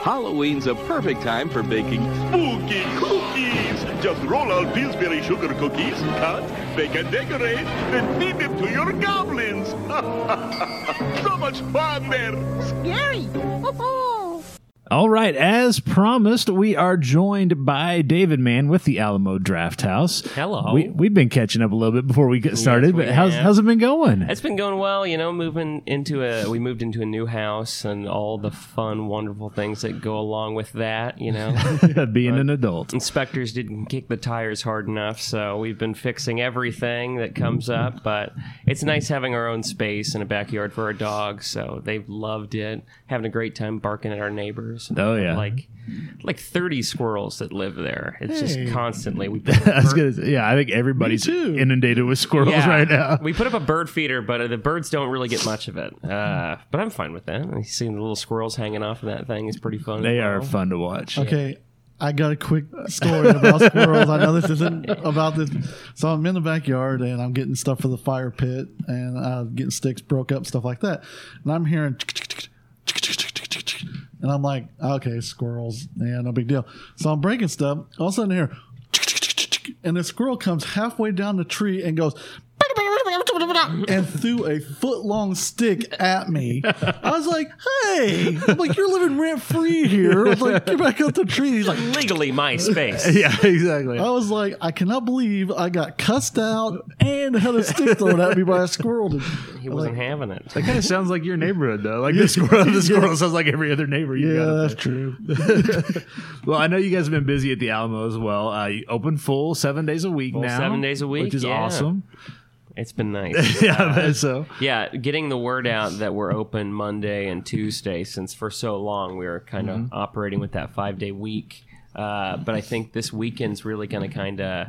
Halloween's a perfect time for baking spooky cookies. Just roll out Pillsbury sugar cookies, cut, bake and decorate, then feed them to your goblins. so much fun there. Scary. All right, as promised, we are joined by David Mann with the Alamo Drafthouse. Hello. We, we've been catching up a little bit before we get started, we but how's, have. how's it been going? It's been going well, you know, moving into a we moved into a new house and all the fun, wonderful things that go along with that, you know. Being an adult. Inspectors didn't kick the tires hard enough, so we've been fixing everything that comes up, but it's nice having our own space and a backyard for our dogs, so they've loved it. Having a great time barking at our neighbors. Oh, yeah. Like like 30 squirrels that live there. It's Hey. just constantly we I was gonna say, yeah, I think everybody's too. inundated with squirrels Yeah. right now. We put up a bird feeder, but uh, the birds don't really get much of it. Uh, but I'm fine with that. And Seeing the little squirrels hanging off of that thing is pretty fun. They as are fun to watch. Okay, I got a quick story about squirrels. I know this isn't about this. So I'm in the backyard and I'm getting stuff for the fire pit and I'm getting sticks broke up, stuff like that. And I'm hearing, and I'm like, okay, squirrels, yeah, no big deal. So I'm breaking stuff. All of a sudden, here, and the squirrel comes halfway down the tree and goes. And threw a foot long stick at me. I was like, "Hey, I'm like you're living rent free here." I was like, "Get back up the tree." He's like, legally my space. Yeah, exactly. I was like, I cannot believe I got cussed out and had a stick thrown at me by a squirrel. He wasn't having it. That kind of sounds like your neighborhood, though. Like the squirrel, the squirrel sounds like every other neighbor. You Yeah, got that's true. Well, I know you guys have been busy at the Alamo as well. Uh, you open full seven days a week Full now, seven days a week, which is yeah. awesome. It's been nice. yeah, I bet so yeah, getting the word out that we're open Monday and Tuesday since for so long we were kind of Mm-hmm. operating with that five day week. Uh, but I think this weekend's really going to kind of.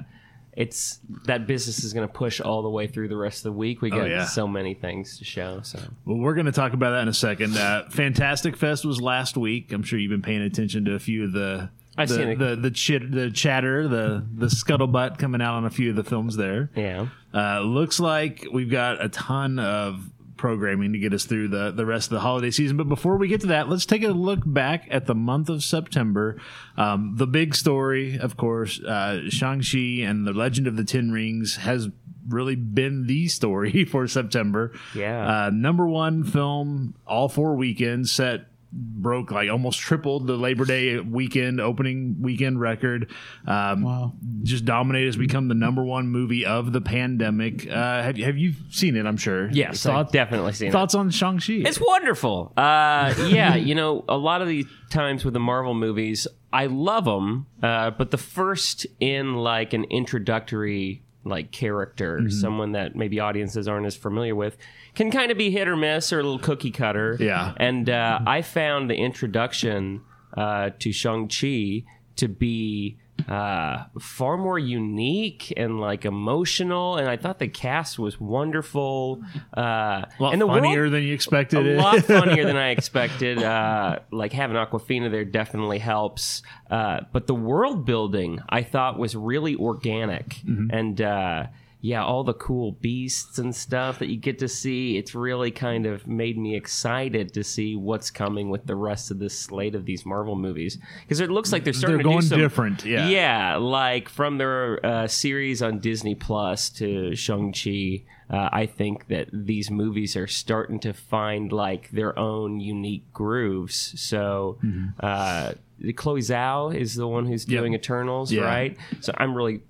It's that business is going to push all the way through the rest of the week. We got Oh, yeah. so many things to show. So Well, we're going to talk about that in a second. Uh, Fantastic Fest was last week. I'm sure you've been paying attention to a few of the I've the, seen it. the the, chit, the chatter, the the scuttlebutt coming out on a few of the films there. yeah, Uh, looks like we've got a ton of programming to get us through the, the rest of the holiday season. But before we get to that, let's take a look back at the month of September. Um, the big story, of course, uh, Shang-Chi and the Legend of the Ten Rings has really been the story for September. Yeah. Uh, number one film all four weekends set broke like almost tripled the Labor Day weekend opening weekend record. Um, Wow. Just dominated has become the number one movie of the pandemic. Uh, have, have you seen it? I'm sure. yes, Thought- I've definitely seen it. thoughts on Shang Chi? It's wonderful. Uh, yeah, you know, a lot of these times with the Marvel movies, I love them, uh, but the first in like an introductory like character, Mm-hmm. someone that maybe audiences aren't as familiar with, can kind of be hit or miss or a little cookie cutter. Yeah. And uh, I found the introduction uh, to Shang Chi to be uh, far more unique and like emotional, and I thought the cast was wonderful. Uh, A lot and the funnier world- than you expected. a lot funnier than I expected. Uh, like having Awkwafina there definitely helps. Uh, but the world building I thought was really organic, Mm-hmm. and uh, yeah, all the cool beasts and stuff that you get to see. It's really kind of made me excited to see what's coming with the rest of this slate of these Marvel movies because it looks like they're starting They're to going do some, different, yeah. yeah, like from their uh, series on Disney Plus to Shang Chi. Uh, I think that these movies are starting to find like their own unique grooves. So, Mm-hmm. uh, Chloe Zhao is the one who's doing Eternals, Yeah. right? So I'm really.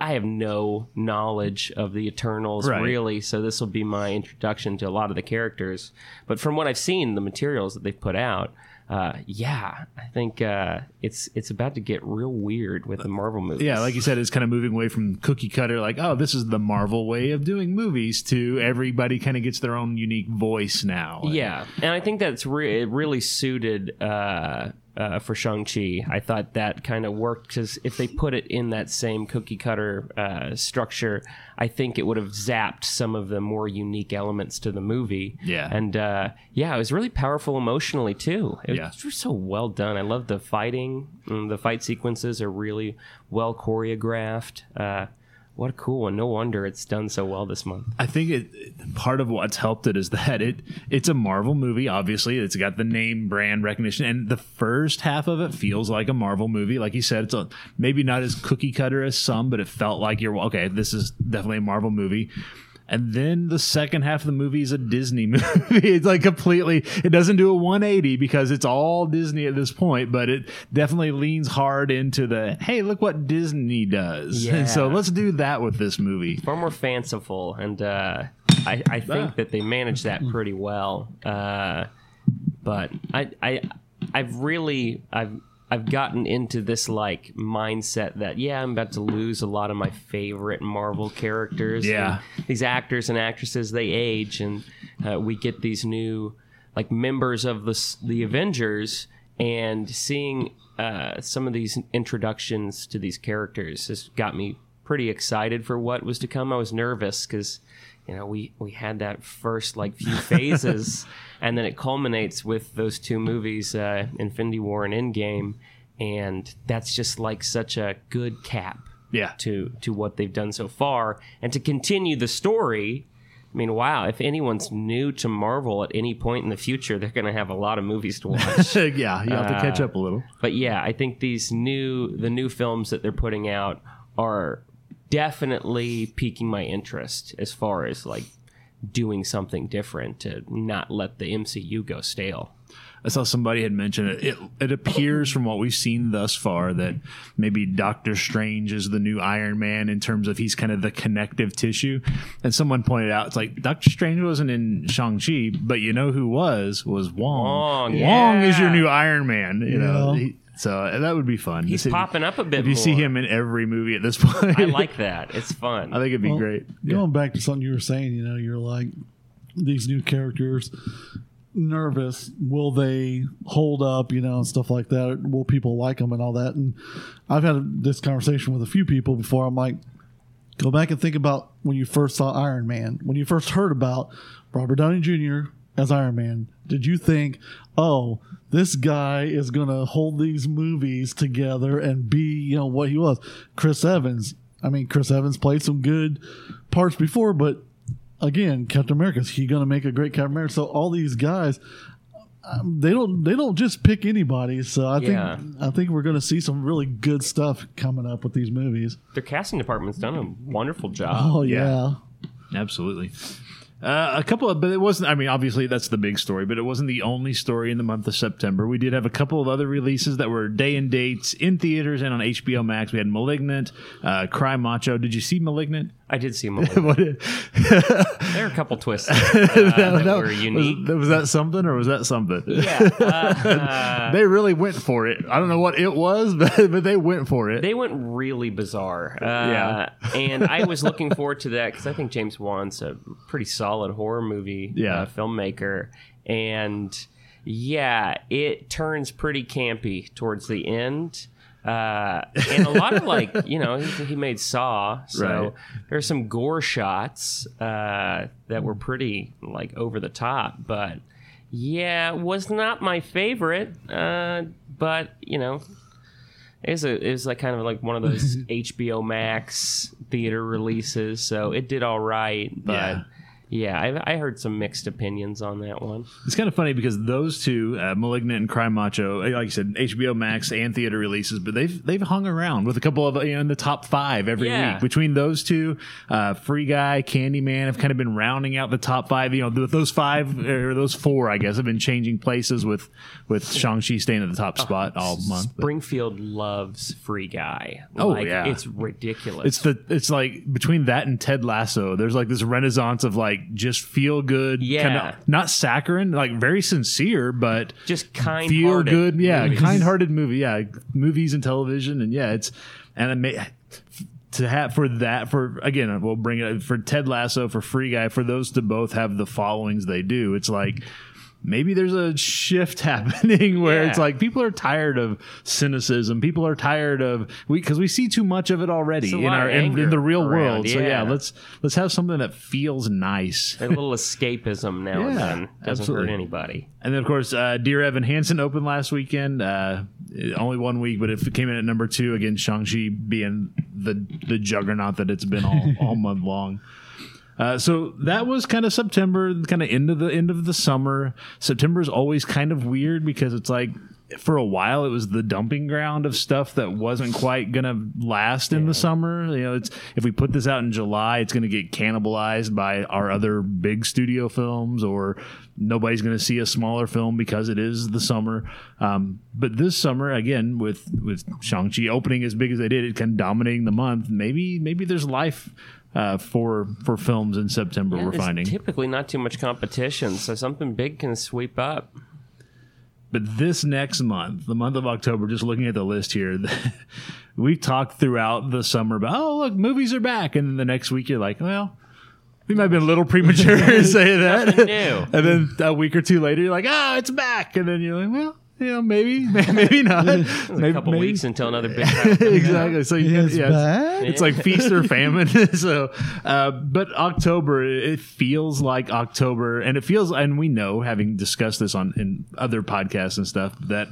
I have no knowledge of the Eternals Right. really, so this will be my introduction to a lot of the characters. But from what I've seen, the materials that they've put out, uh, yeah, I think uh, it's it's about to get real weird with the Marvel movies. Yeah, like you said, it's kind of moving away from cookie cutter, like, oh, this is the Marvel way of doing movies, to everybody kind of gets their own unique voice now. Yeah, and I think that's re- it really suited uh, uh, for Shang Chi. I thought that kind of worked because if they put it in that same cookie cutter uh, structure, I think it would have zapped some of the more unique elements to the movie. Yeah. and uh, yeah, it was really powerful emotionally too. It Yeah. was so well done. I love the fighting. The fight sequences are really well choreographed. What a cool one! No wonder it's done so well this month. I think it part of what's helped it is that it it's a Marvel movie. Obviously, it's got the name brand recognition, and the first half of it feels like a Marvel movie. Like you said, it's a, maybe not as cookie cutter as some, but it felt like you're okay. This is definitely a Marvel movie. And then the second half of the movie is a Disney movie. it's like completely, it doesn't do a 180 because it's all Disney at this point, but it definitely leans hard into the, hey, look what Disney does. Yeah. so let's do that with this movie. far more fanciful, and uh, I, I think that they manage that pretty well. Uh, but I, I, I've really, I've, I've gotten into this like mindset that yeah, I'm about to lose a lot of my favorite Marvel characters. Yeah. These actors and actresses they age, and uh, we get these new like members of the the Avengers, and seeing uh, some of these introductions to these characters has got me pretty excited for what was to come. I was nervous because you know we we had that first like few phases, and then it culminates with those two movies, uh, Infinity War and Endgame, and that's just like such a good cap Yeah. to to what they've done so far and to continue the story I mean, wow! If anyone's new to Marvel at any point in the future, they're going to have a lot of movies to watch. yeah, you have to catch Uh, up a little. but yeah, I think these new the new films that they're putting out are definitely piquing my interest as far as like doing something different to not let the MCU go stale. I saw somebody had mentioned it. it. It appears from what we've seen thus far that maybe Doctor Strange is the new Iron Man in terms of he's kind of the connective tissue. And someone pointed out, it's like Doctor Strange wasn't in Shang Chi, but you know who was was Wong. Wong, Wong is your new Iron Man. You know, He- so that would be fun. He's If- popping up a bit If you see him in every movie at this point, I like that. It's fun. I think it'd be Well, great. Going back to something you were saying, you know, you're like these new characters nervous will they hold up you know and stuff like that will people like them and all that and i've had this conversation with a few people before i'm like go back and think about when you first saw iron man when you first heard about robert downey jr as iron man did you think oh this guy is going to hold these movies together and be you know what he was chris evans i mean chris evans played some good parts before but again, Captain America is he going to make a great Captain America? So all these guys, um, they don't they don't just pick anybody. So I Yeah. think I think we're going to see some really good stuff coming up with these movies. Their casting department's done a wonderful job. Oh yeah. yeah, Absolutely. Uh, a couple of, but it wasn't. I mean, obviously that's the big story, but it wasn't the only story in the month of September. We did have a couple of other releases that were day and dates in theaters and on HBO Max. We had *Malignant*, uh, *Cry Macho*. Did you see *Malignant*? I did see what, there are a couple twists uh, that were unique. Was, was that something or was that something? yeah, uh, they really went for it. I don't know what it was, but, but they went for it. they went really bizarre. Uh, Yeah. and I was looking forward to that because I think James Wan's a pretty solid horror movie Yeah. uh, filmmaker. And yeah, it turns pretty campy towards the end. Uh, and a lot of like, you know, he, he made Saw, so Right. there's some gore shots uh, that were pretty like over the top, but yeah, was not my favorite. Uh, but you know, it was a, it was like kind of like one of those HBO Max theater releases, so it did all right. But Yeah. Yeah, I, I heard some mixed opinions on that one. It's kind of funny because those two, uh, *Malignant* and *Cry Macho*, like you said, HBO Max and theater releases, but they've they've hung around with a couple of you know in the top five every Yeah. week. Between those two, uh, *Free Guy*, *Candyman* have kind of been rounding out the top five. You know, th- those five or those four, I guess, have been changing places with with Shang Chi staying at the top spot all month. But Springfield loves Free Guy. Oh, Like, yeah. it's ridiculous. it's the it's like between that and Ted Lasso, there's like this renaissance of like just feel good, Yeah. kind of not saccharine, like very sincere, but just kind feel good yeah movies. kind-hearted movie yeah movies and television and yeah it's and it may to have for that for again we'll bring it for ted lasso for free guy for those to both have the followings they do it's like maybe there's a shift happening where it's like people are tired of cynicism people are tired of we because we see too much of it already in our in, in the real around, world so yeah yeah. let's let's have something that feels nice a little escapism now and then doesn't absolutely. hurt anybody. And then, of course, uh, Dear Evan Hansen opened last weekend. Uh, only one week, but it came in at number two again. Shang-Chi being the the juggernaut that it's been all, all month long. Uh, so that was kind of September, kind of end of the end of the summer. September is always kind of weird because it's like for a while it was the dumping ground of stuff that wasn't quite gonna last in the summer. You know, it's if we put this out in July, it's gonna get cannibalized by our other big studio films, or nobody's gonna see a smaller film because it is the summer. Um, but this summer, again, with with Shang Chi opening as big as they did, it kind of dominating the month. Maybe maybe there's life uh, for for films in September. Yeah, we're finding, typically not too much competition, so something big can sweep up. but this next month, the month of October, just looking at the list here, we talked throughout the summer about oh look, movies are back, and then the next week you're like, well. We might have been a little premature to say that. And then a week or two later, you're like, ah, it's back. And then you're like, well, you know, maybe, maybe not. maybe, A couple maybe- weeks until another big. title exactly. So you It's yeah, back? it's like feast or famine. so, uh, but October, it feels like October, and it feels, and we know, having discussed this on in other podcasts and stuff, that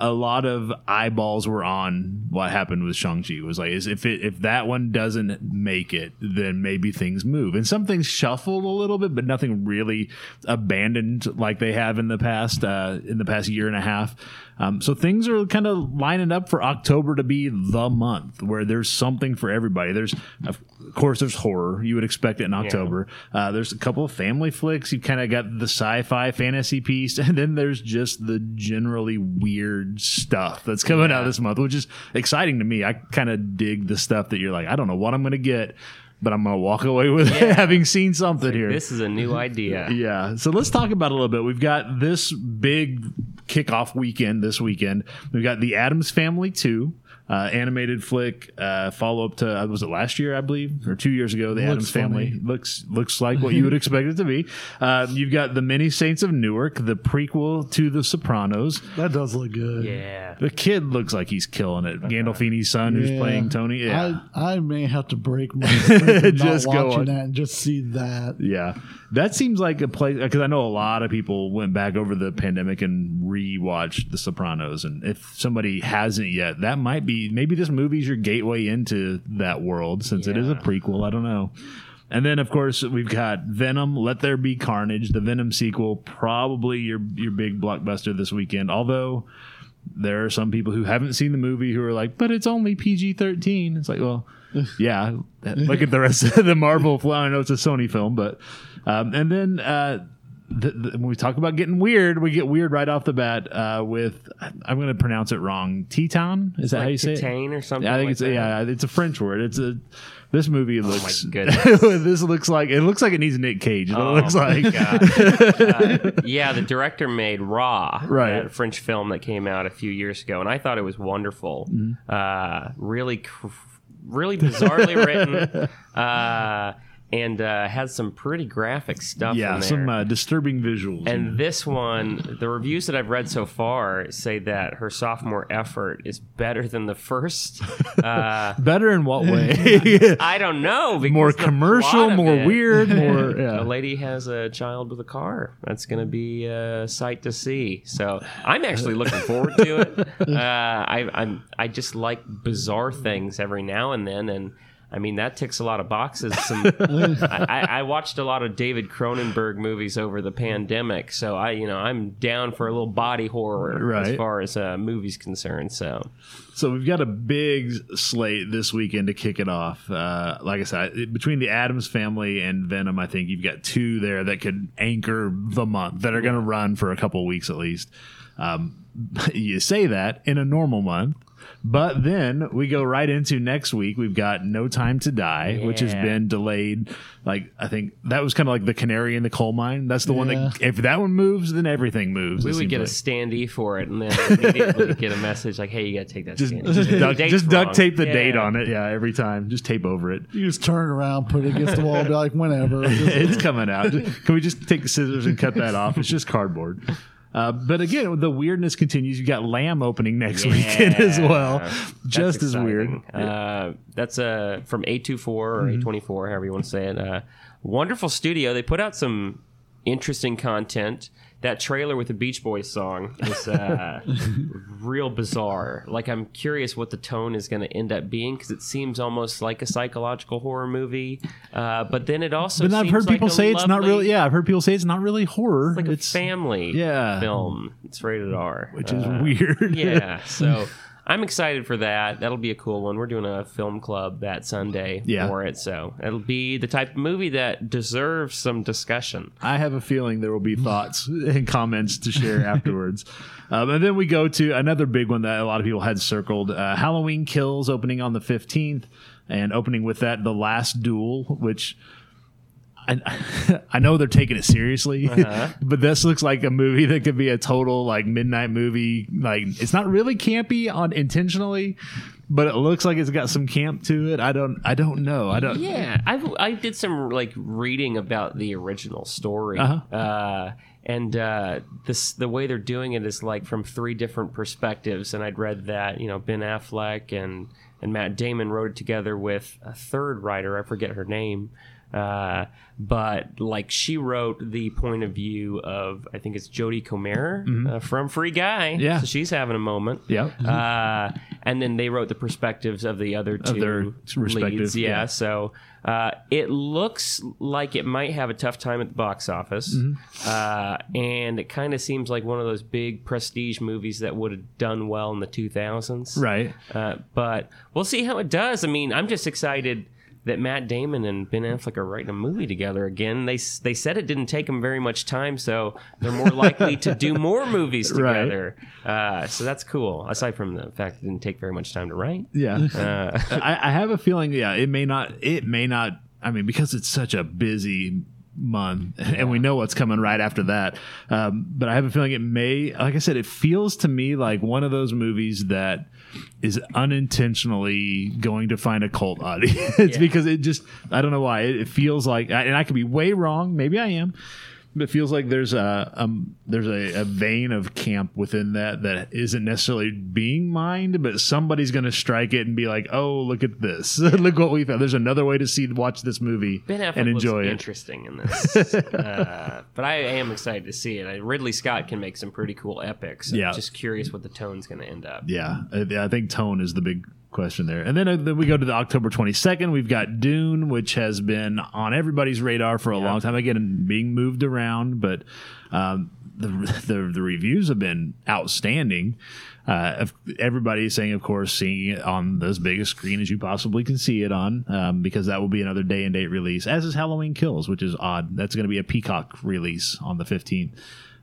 a lot of eyeballs were on what happened with Shang Chi. Was like, is if it if that one doesn't make it, then maybe things move, and some things shuffled a little bit, but nothing really abandoned like they have in the past uh, in the past year and a half. Um, so things are kind of lining up for October to be the month where there's something for everybody. There's, of course, there's horror. You would expect it in October. Uh, there's a couple of family flicks. You've kind of got the sci-fi fantasy piece, and then there's just the generally weird stuff that's coming out this month, which is exciting to me. I kind of dig the stuff that you're like, I don't know what I'm going to get, but I'm going to walk away with having seen something here. This is a new idea. Yeah. So let's talk about a little bit. We've got this big kickoff weekend this weekend. We've got the Addams Family 2. Uh, animated flick, uh, follow up to uh, was it last year I believe or two years ago? The Looks Addams Family funny. looks looks like what you would expect it to be. Uh, you've got the Many Saints of Newark, the prequel to The Sopranos. That does look good. Yeah. The kid looks like he's killing it. Gandolfini's son, who's playing Tony. Yeah, I, I may have to break my sleep and Just not go watching on. that and just see that. Yeah, that seems like a place because I know a lot of people went back over the pandemic and rewatched The Sopranos, and if somebody hasn't yet, that might be maybe this movie's your gateway into that world since it is a prequel. I don't know. And then, of course, we've got Venom. Let there be carnage. The Venom sequel, probably your your big blockbuster this weekend. Although there are some people who haven't seen the movie who are like, "But it's only PG thirteen. It's like, well, yeah. Look at the rest of the Marvel. Well, I know it's a Sony film, but um, and then uh, the, the, when we talk about getting weird, we get weird right off the bat uh, with I'm going to pronounce it wrong. Titane is that Like how you say it? Or something Yeah, I think like it's that? yeah, it's a French word. It's a this movie looks. goodness. this looks like it looks like it needs Nick Cage. It Oh looks my like Uh, yeah, the director made Raw, Right. that French film that came out a few years ago, and I thought it was wonderful. Mm-hmm. Uh, really, cr- really bizarrely written, uh, and uh, had some pretty graphic stuff. yeah, in there. some uh, disturbing visuals. And this one, the reviews that I've read so far say that her sophomore effort is better than the first. Uh, better in what way? I don't know. more commercial, more it- weird, more yeah. a lady has a child with a car. That's going to be a sight to see. So I'm actually looking forward to it. Uh, I, I'm I just like bizarre things every now and then, and I mean that ticks a lot of boxes. Some I, I watched a lot of David Cronenberg movies over the pandemic, so I you know I'm down for a little body horror as far as uh, movies concerned. So So we've got a big slate this weekend to kick it off. Uh, like I said, between the Addams family and Venom, I think you've got two there that could anchor the month that are going to run for a couple weeks at least. Um, you say that in a normal month. But then we go right into next week. We've got No Time to Die, which has been delayed. Like I think that was kind of like the canary in the coal mine. That's the one that if that one moves, then everything moves. we would seems get a standee for it, and then immediately get a message like, "Hey, you got to take that just, standee." just, duct, just duct tape the Yeah. date on it. Yeah, every time. Just tape over it. You just turn it around, put it against the wall, and be like, whenever. it's coming out. Can we just take the scissors and cut that off? It's just cardboard. Uh, but again, the weirdness continues. You got Lamb opening next weekend as well, That's just as weird. Uh, that's uh, from A24 or Mm-hmm. A24, however you want to say it. Uh, wonderful studio. They put out some interesting content. That trailer with the Beach Boys song is uh, real bizarre. Like, I'm curious what the tone is going to end up being because it seems almost like a psychological horror movie. Uh, but then it also But I've heard like people say it's not really. Yeah, I've heard people say it's not really horror. It's like it's a family yeah. film. It's rated R. which is Uh, weird. yeah. So I'm excited for that. That'll be a cool one. We're doing a film club that Sunday Yeah. for it. So it'll be the type of movie that deserves some discussion. I have a feeling there will be thoughts and comments to share afterwards. Um, and then we go to another big one that a lot of people had circled uh, Halloween Kills opening on the 15th, and opening with that, The Last Duel, which. I, I know they're taking it seriously, but this looks like a movie that could be a total like midnight movie. Like it's not really campy on intentionally, but it looks like it's got some camp to it. I don't I don't know. I don't. Yeah, I I did some like reading about the original story. Uh-huh. Uh, and uh, this the way they're doing it is like from three different perspectives. And I'd read that you know Ben Affleck and and Matt Damon wrote it together with a third writer. I forget her name. Uh, but like she wrote the point of view of I think it's Jodie Comer uh, from Free Guy. Mm-hmm. Yeah. so she's having a moment. Yeah. Uh, and then they wrote the perspectives of the other two their respective, leads. Yeah. yeah. So uh, it looks like it might have a tough time at the box office. Mm-hmm. Uh, and it kind of seems like one of those big prestige movies that would have done well in the 2000s. Right. Uh, but we'll see how it does. I mean, I'm just excited that Matt Damon and Ben Affleck are writing a movie together again. They they said it didn't take them very much time, so they're more likely to do more movies Right. together. Uh, so that's cool. Aside from the fact it didn't take very much time to write. Yeah. Uh, I, I have a feeling, yeah, it may not, it may not, I mean, because it's such a busy month and we know what's coming right after that. Um, but I have a feeling it may, like I said, it feels to me like one of those movies that is unintentionally going to find a cult audience Yeah. because it just, I don't know why. It, it feels like, and I could be way wrong. Maybe I am. But it feels like there's a um, there's a, a vein of camp within that that isn't necessarily being mined, but somebody's going to strike it and be like, "Oh, look at this! look what we found." There's another way to see watch this movie and enjoy it. interesting in this, uh, but I am excited to see it. Ridley Scott can make some pretty cool epics. I'm Yeah. just curious what the tone's going to end up. Yeah, I, I think tone is the big question there. And then, uh, then we go to the October 22nd. We've got Dune, which has been on everybody's radar for a long time. Again, being moved around, but um, the, the the reviews have been outstanding. Uh, everybody is saying, of course, seeing it on as big a screen as you possibly can see it on, um, because that will be another day and date release, as is Halloween Kills, which is odd. That's going to be a Peacock release on the 15th.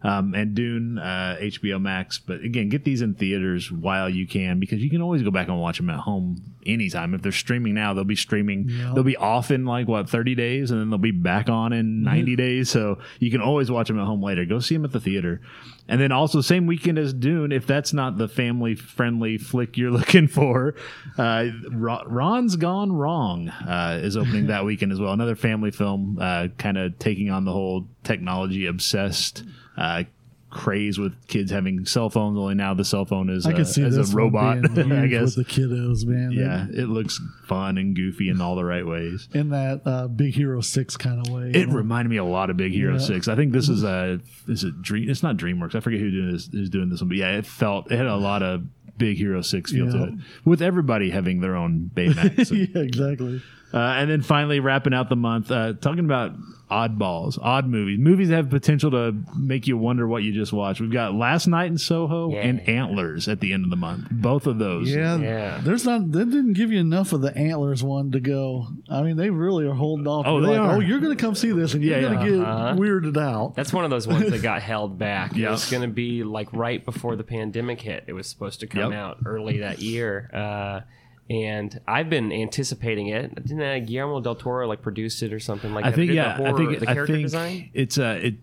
Um, and Dune, uh, HBO Max. But again, get these in theaters while you can because you can always go back and watch them at home anytime. If they're streaming now, they'll be streaming. They'll be off in like what thirty days, and then they'll be back on in 90 days. So you can always watch them at home later. Go see them at the theater, and then also same weekend as Dune. If that's not the family friendly flick you're looking for, uh, Ron's Gone Wrong uh, is opening that weekend as well. Another family film, uh, kind of taking on the whole technology obsessed. Craze with kids having cell phones only now the cell phone is I a, see as a robot i guess with the kiddos, man. yeah, it looks fun and goofy in all the right ways. in that uh, Big Hero Six kind of way. It reminded me a lot of Big Hero Yeah. Six. I think this is a is it Dream? It's not DreamWorks. I forget who doing this is doing this one, but yeah, it felt it had a lot of Big Hero Six feel to it, with everybody having their own Baymax. Yeah, exactly. Uh, and then finally wrapping out the month, uh, talking about oddballs, odd movies, movies that have potential to make you wonder what you just watched. We've got Last Night in Soho Yeah. and Antlers at the end of the month. Both of those. Yeah, Yeah. There's not. They didn't give you enough of the antlers one to go. I mean, they really are holding off. Oh, You're they like, are. Oh, you're going to come see this, and Yeah, you're going to yeah. get Uh-huh. weirded out. That's one of those ones that got held back. Yeah. It was going to be like right before the pandemic hit. It was supposed to come Yep. out early that year. Uh, and I've been anticipating it. Didn't uh, Guillermo del Toro like produce it or something like I that? think yeah, horror, I think the I character think design. it's uh it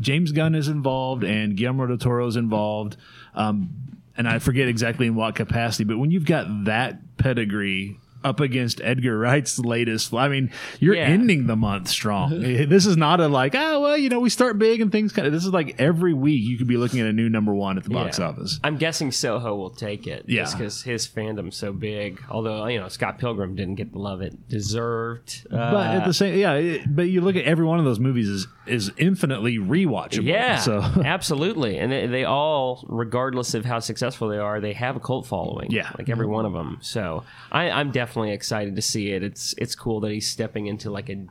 James Gunn is involved and Guillermo del Toro is involved. Um, and I forget exactly in what capacity, but when you've got that pedigree up against Edgar Wright's latest, I mean, you're Yeah. ending the month strong. Eh, this is not a like, oh well, you know, we start big and things kind of. This is like every week you could be looking at a new number one at the box Yeah. office. I'm guessing Soho will take it. Yeah. Because his fandom's so big. Although, you know, Scott Pilgrim didn't get the love it deserved. But at Uh, the same, yeah, it, but you look at every one of those movies is is infinitely rewatchable. Yeah, so absolutely, and they, they all, regardless of how successful they are, they have a cult following. Yeah. like every mm-hmm. one of them. So I, I'm definitely excited to see it. It's it's cool that he's stepping into like a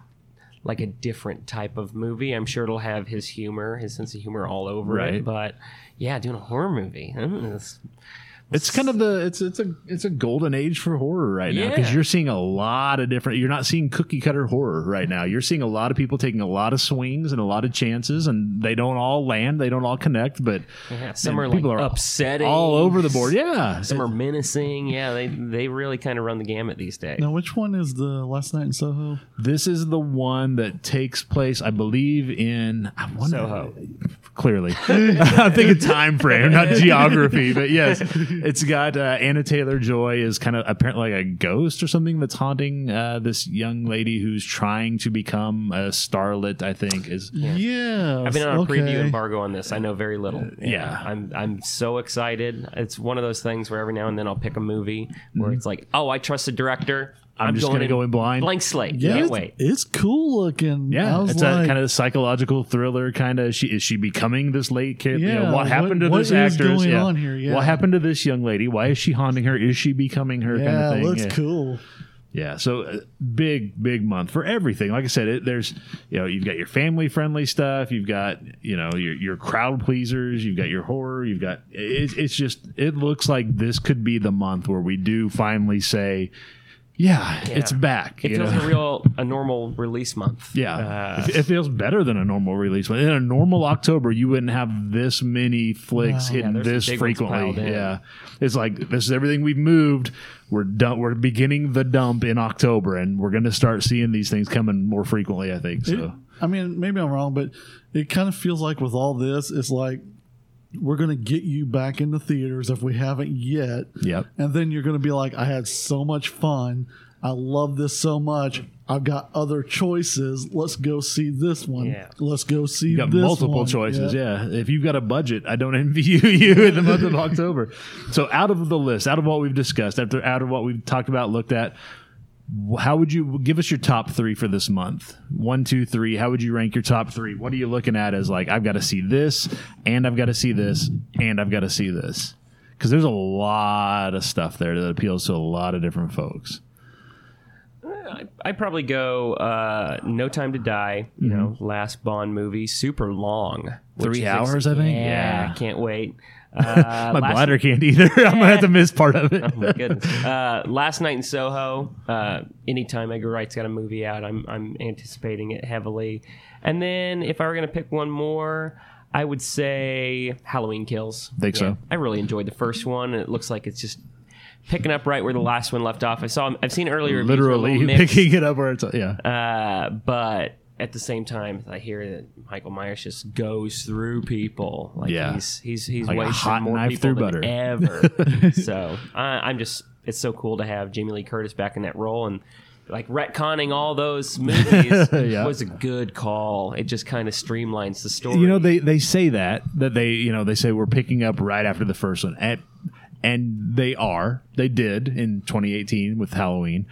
like a different type of movie. I'm sure it'll have his humor, his sense of humor all over Right. it. But yeah, doing a horror movie. mm, it's- It's kind of the it's it's a it's a golden age for horror right now because Yeah. you're seeing a lot of different. You're not seeing cookie cutter horror right now. You're seeing a lot of people taking a lot of swings and a lot of chances, and they don't all land. They don't all connect, but yeah, some man, are like people are upsetting, all over the board. Yeah, Some are menacing. Yeah, they they really kind of run the gamut these days. Now, which one is the Last Night in Soho? this is the one that takes place, I believe, in I wonder, Soho. Clearly, I'm thinking time frame, not geography, but yes, it's got uh, Anna Taylor Joy is kind of apparently like a ghost or something that's haunting uh, this young lady who's trying to become a starlet. I think is Yeah, I've been on a okay. preview embargo on this. I know very little. Yeah. I'm I'm so excited. It's one of those things where every now and then I'll pick a movie where Mm-hmm. it's like, oh, I trust the director. I'm just gonna go in blind. Blank slate. Yeah, Can't it's, wait. it's cool looking. Yeah, it's like, a kind of psychological thriller. Kind of, she is she becoming this late kid? you know, Yeah, what happened what- to what this is actress? going yeah. on here? Yeah. What happened to this young lady? Why is she haunting her? Is she becoming her? yeah, kind of thing. looks yeah. cool. Yeah, so uh, big, big month for everything. Like I said, it, there's, you know, you've got your family friendly stuff, you've got, you know, your your crowd pleasers, you've got your horror, you've got. It, it's just, it looks like this could be the month where we do finally say, yeah, it's back. It feels know? a real a normal release month. Yeah, Uh, it, it feels better than a normal release. month. In a normal October, you wouldn't have this many flicks Wow. hitting Yeah, this some big ones piled frequently. Yeah, it's like this is everything we've moved. We're done. We're beginning the dump in October, and we're going to start seeing these things coming more frequently. I think It- so. I mean, maybe I'm wrong, but it kind of feels like with all this, it's like we're going to get you back into theaters if we haven't yet. Yep. And then you're going to be like, I had so much fun. I love this so much. I've got other choices. Let's go see this one. Yeah. Let's go see You got this multiple one. choices. Yeah. Yeah. If you've got a budget, I don't envy you, you in the month of October. So out of the list, out of what we've discussed, after out of what we've talked about, looked at, wh- how would you give us your top three for this month? One, two, three. How would you rank your top three? What are you looking at as like I've got to see this, and I've got to see this, and I've got to see this? Because there's a lot of stuff there that appeals to a lot of different folks. I I'd probably go uh, No Time to Die. You know, last Bond movie, super long, Mm-hmm. Three is hours, I think? Yeah, Yeah. can't wait. Uh, My bladder can't either. I'm gonna have to miss part of it. Oh my goodness. Uh, last night in Soho. Uh, anytime Edgar Wright's got a movie out, I'm I'm anticipating it heavily. And then if I were gonna pick one more, I would say Halloween Kills. Think so? I really enjoyed the first one, and it looks like it's just picking up right where the last one left off. I saw I've seen earlier reviews were a Literally picking it up where it's yeah. uh, but at the same time, I hear that Michael Myers just goes through people. Like Yeah. he's he's he's Like a wasted hot more people than butter. ever. so I, I'm just it's so cool to have Jamie Lee Curtis back in that role and. Like retconning all those movies Yeah. was a good call. It just kind of streamlines the story. You know, they they say that that they you know they say we're picking up right after the first one, and and they are. They did in 2018 with Halloween.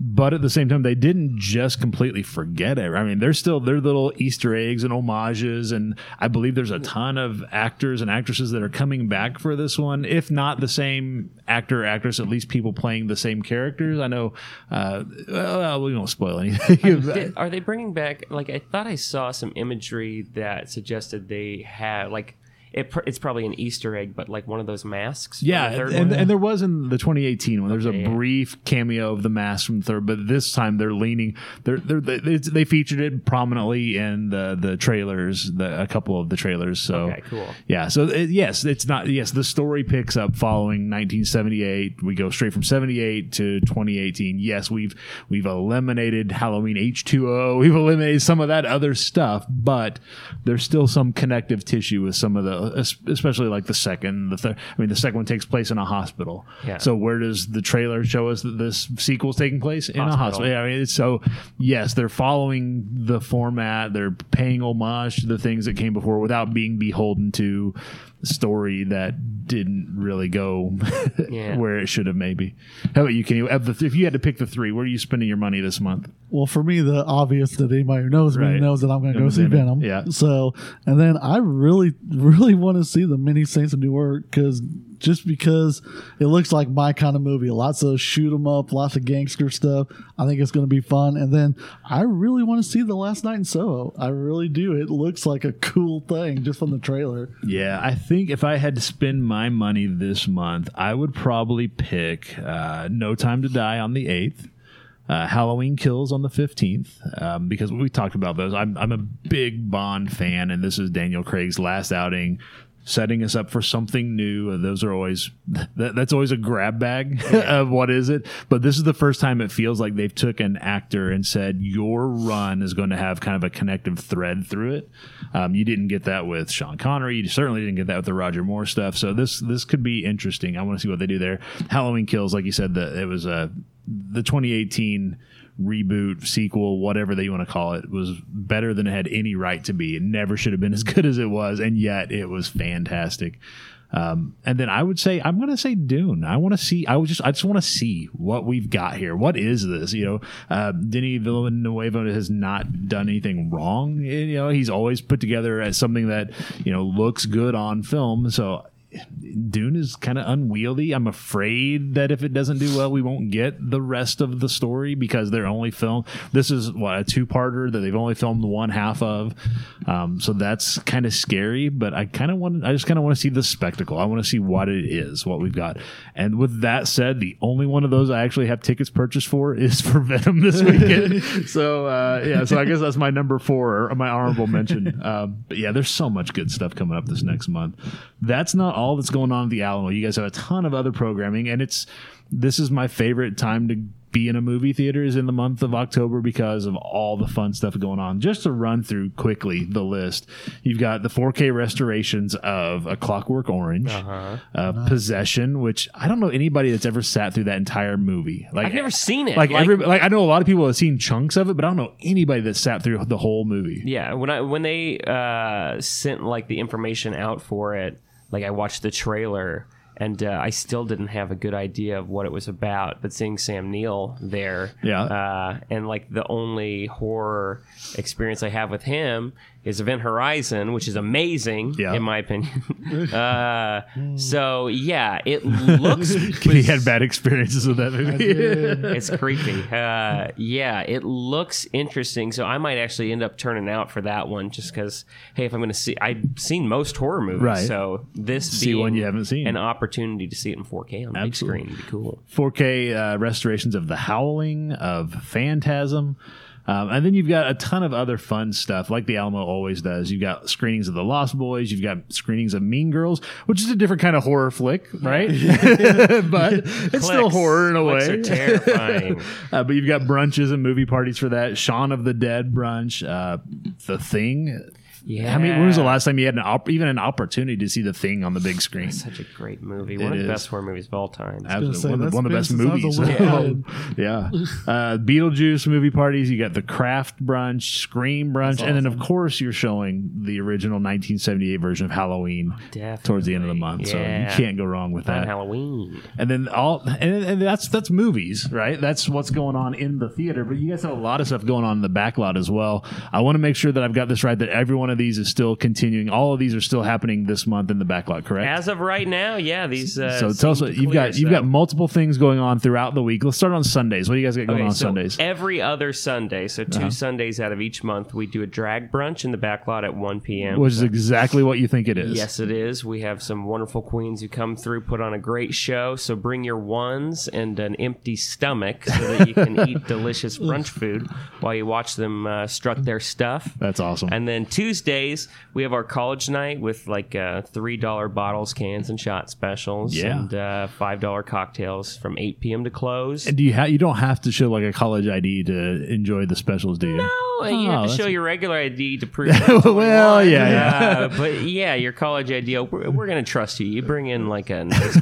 But at the same time, they didn't just completely forget it. I mean, there's still their little Easter eggs and homages, and I believe there's a ton of actors and actresses that are coming back for this one. If not the same actor or actress, at least people playing the same characters. I know. Uh, well, we won't spoil anything. Are they bringing back? Like I thought I saw some imagery that suggested they had like it. pr- It's probably an Easter egg, but like one of those masks. Yeah, the and, and there was in the 2018 one. There's Okay, a yeah. brief cameo of the mask from the third, but this time they're leaning. They're, they're, they they featured it prominently in the the trailers, the, a couple of the trailers. So Okay, cool. Yeah, so it, yes, it's not. Yes, the story picks up following 1978. We go straight from 78 to 2018. Yes, we've we've eliminated Halloween H2O. We've eliminated some of that other stuff, but there's still some connective tissue with some of the, especially like the second, the third. I mean, the second one takes place in a hospital. Yeah. So where does the trailer show us that this sequel's taking place in a Hospital. hospital? Yeah, I mean, so yes, they're following the format. They're paying homage to the things that came before without being beholden to story that didn't really go Yeah. where it should have. Maybe. How about you? Can you? Of the, if you had to pick the three, where are you spending your money this month? Well, for me, the obvious that anybody who knows Right. me knows that I'm going to go Venom, see Venom. yeah. So, and then I really, really want to see the Many Saints of Newark because just because it looks like my kind of movie, lots of shoot 'em up, lots of gangster stuff. I think it's going to be fun. And then I really want to see the Last Night in Soho. I really do. It looks like a cool thing just from the trailer. Yeah, I think if I had to spend my money this month, I would probably pick uh, No Time to Die on the 8th. Uh, Halloween Kills on the 15th, um, because we talked about those. I'm, I'm a big Bond fan, and this is Daniel Craig's last outing, setting us up for something new. Uh, Those are always, that, that's always a grab bag of what is it. But this is the first time it feels like they've took an actor and said, your run is going to have kind of a connective thread through it. Um, you didn't get that with Sean Connery. You certainly didn't get that with the Roger Moore stuff. So this this could be interesting. I want to see what they do there. Halloween Kills, like you said, the, it was a the 2018 reboot sequel whatever you want to call it was better than it had any right to be it never should have been as good as it was and yet it was fantastic um, and then I would say I'm going to say Dune. I want to see. I would just I just want to see what we've got here. What is this? You know, uh, Denis Villeneuve has not done anything wrong. You know, he's always put together as something that you know looks good on film. So Dune is kind of unwieldy. I'm afraid that if it doesn't do well, we won't get the rest of the story because they're only film. This is what a two parter that they've only filmed one half of. Um, so that's kind of scary. But I kind of want. I just kind of want to see the spectacle. I want to see what it is, what we've got. And with that said, the only one of those I actually have tickets purchased for is for Venom this weekend. so uh, yeah, so I guess that's my number four or my honorable mention. Um, but yeah, there's so much good stuff coming up this next month. That's not all that's going on at the Alamo. You guys have a ton of other programming, and it's this is my favorite time to be in a movie theater is in the month of October because of all the fun stuff going on. Just to run through quickly the list, you've got the 4K restorations of A Clockwork Orange, uh Possession, which I don't know anybody that's ever sat through that entire movie. Like I've never seen it. Like, Like- every, like I know a lot of people have seen chunks of it, but I don't know anybody that sat through the whole movie. Yeah, when I when they uh, sent like the information out for it, like I watched the trailer and uh, I still didn't have a good idea of what it was about. But seeing Sam Neill there, Yeah. uh, and like the only horror experience I have with him is Event Horizon, which is amazing Yeah. in my opinion. uh, so yeah, it looks he had bad experiences with that movie. it's creepy. Uh, yeah, it looks interesting. So I might actually end up turning out for that one just because, hey, if I'm going to see, I've seen most horror movies. Right. So this See being one you haven't seen. an opportunity to see it in 4K on the big screen would be cool. 4K uh, restorations of The Howling, of Phantasm. Um, and then you've got a ton of other fun stuff, like the Alamo always does. You've got screenings of The Lost Boys. You've got screenings of Mean Girls, which is a different kind of horror flick, right? but it's still horror in a Clicks way. terrifying. uh, but you've got brunches and movie parties for that. Shaun of the Dead brunch, uh, The Thing. Yeah. I mean, when was the last time you had an op- even an opportunity to see The Thing on the big screen? Such a great movie. One of is. the best horror movies of all time. Absolutely, say, one, of the, that's one of the been best since I was movies. a little Yeah, yeah. Uh, Beetlejuice movie parties. You got the Craft brunch, Scream brunch, and then of course you're showing the original 1978 version of Halloween Definitely. towards the end of the month. So you can't go wrong with On that. Halloween. And then all and, and that's that's movies, right? That's what's going on in the theater. But you guys have a lot of stuff going on in the backlot as well. I want to make sure that I've got this right. That every one of these is still continuing. All of these are still happening this month in the backlot, correct? As of right now, yeah, these. Uh, so tell us what you've got. You've got multiple things going on throughout the week. Let's start on Sundays. What do you guys got going Okay, on so Sundays? Uh-huh. Every other Sunday, so 2 Sundays out of each month, we do a drag brunch in the back lot at 1 p.m. Which is exactly what you think it is. Yes, it is. We have some wonderful queens who come through, put on a great show. So bring your ones and an empty stomach so that you can eat delicious brunch food while you watch them uh, strut their stuff. That's awesome. And then Tuesdays, we have our college night with like uh, $3 bottles, cans, and shot specials. Yeah. And uh, $5 cocktails from 8 p.m. to close. and do you ha- you don't have to show like a college ID to enjoy the specials, do you? Oh, you Oh, have to that's- show your regular ID to prove. Well, 21. yeah, yeah. Uh, but yeah, your college ID. We're, we're going to trust you. You bring in like a nice,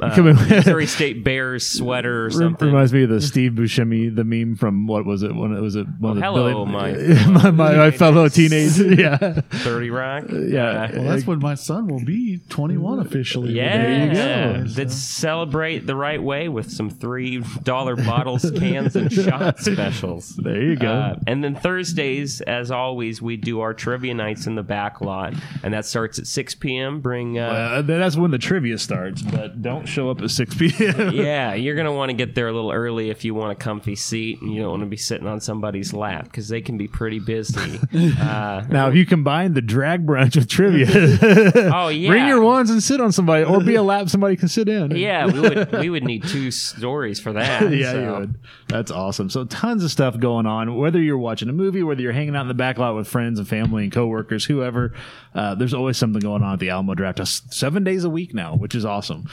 Missouri State Bears sweater or something. Reminds me of the Steve Buscemi, the meme from what was it? When it was it? One of the hello, Billy- my- my, my, my fellow teenage. Yeah, Thirty Rock. yeah. Well, that's when my son will be 21 officially. Yeah, go. let's celebrate the right way with some three dollar bottles, cans, and shot specials. there you go. Uh, and then Thursdays, as always, we do our trivia nights in the back lot, and that starts at 6 p.m. Bring uh, Uh, that's when the trivia starts, but don't show up at 6 p.m. yeah, you're going to want to get there a little early if you want a comfy seat and you don't want to be sitting on somebody's lap because they can be pretty busy. Uh, now, if you combine the drag brunch with trivia, oh, yeah. bring your ones and sit on somebody, or be a lap somebody can sit in. Yeah, we would we would need two stories for that. yeah, so. you would. That's awesome. So tons of stuff going on. Whether you're watching a movie, whether you're hanging out in the back lot with friends and family and coworkers, whoever, uh, there's always something going on at the Alamo Drafthouse. Seven days a week now, which is awesome.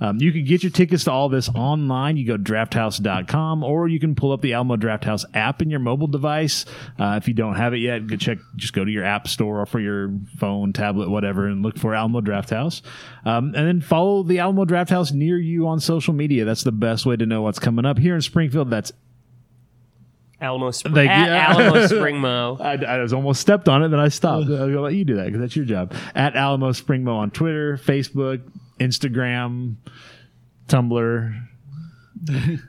Um, you can get your tickets to all this online. You go to drafthouse.com or you can pull up the Alamo Drafthouse app in your mobile device. Uh, if you don't have it yet, go check, just go to your app store or for your phone, tablet, whatever, and look for Alamo Drafthouse. Um, and then follow the Alamo Drafthouse near you on social media. That's the best way to know what's coming up here in Springfield. That's Alamo, Spr- Thank you. at Alamo Spring Mo. I, I was almost stepped on it, then I stopped. I'm gonna let you do that because that's your job. At Alamo Springmo on Twitter, Facebook, Instagram, Tumblr,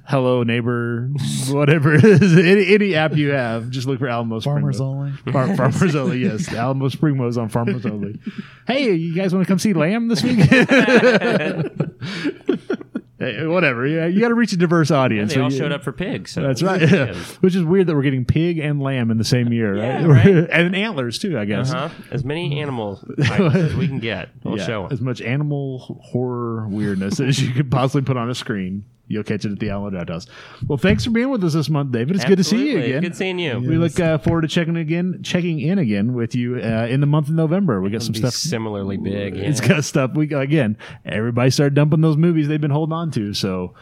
Hello Neighbor, whatever it is, any, any app you have, just look for Alamo Farmers Springmo. only. Far, farmers only, yes. Alamo Springmo's on Farmers only. Hey, you guys want to come see Lamb this week? Hey, whatever. Yeah, you got to reach a diverse audience. They So all you- showed up for pigs. So That's right. Yeah. Which is weird that we're getting pig and lamb in the same year, Yeah, right? right. and antlers too, I guess. Uh-huh. As many animal items as we can get. We'll Yeah, show 'em. as much animal horror weirdness as you could possibly put on a screen. You'll catch it at the Alamo Drafthouse. Well, thanks for being with us this month, David. It's good to see you again. Good seeing you. We look uh, forward to checking again, checking in again with you uh, in the month of November. We got some Be stuff. similarly big. Yeah. It's got stuff. We again, everybody started dumping those movies they've been holding on to. So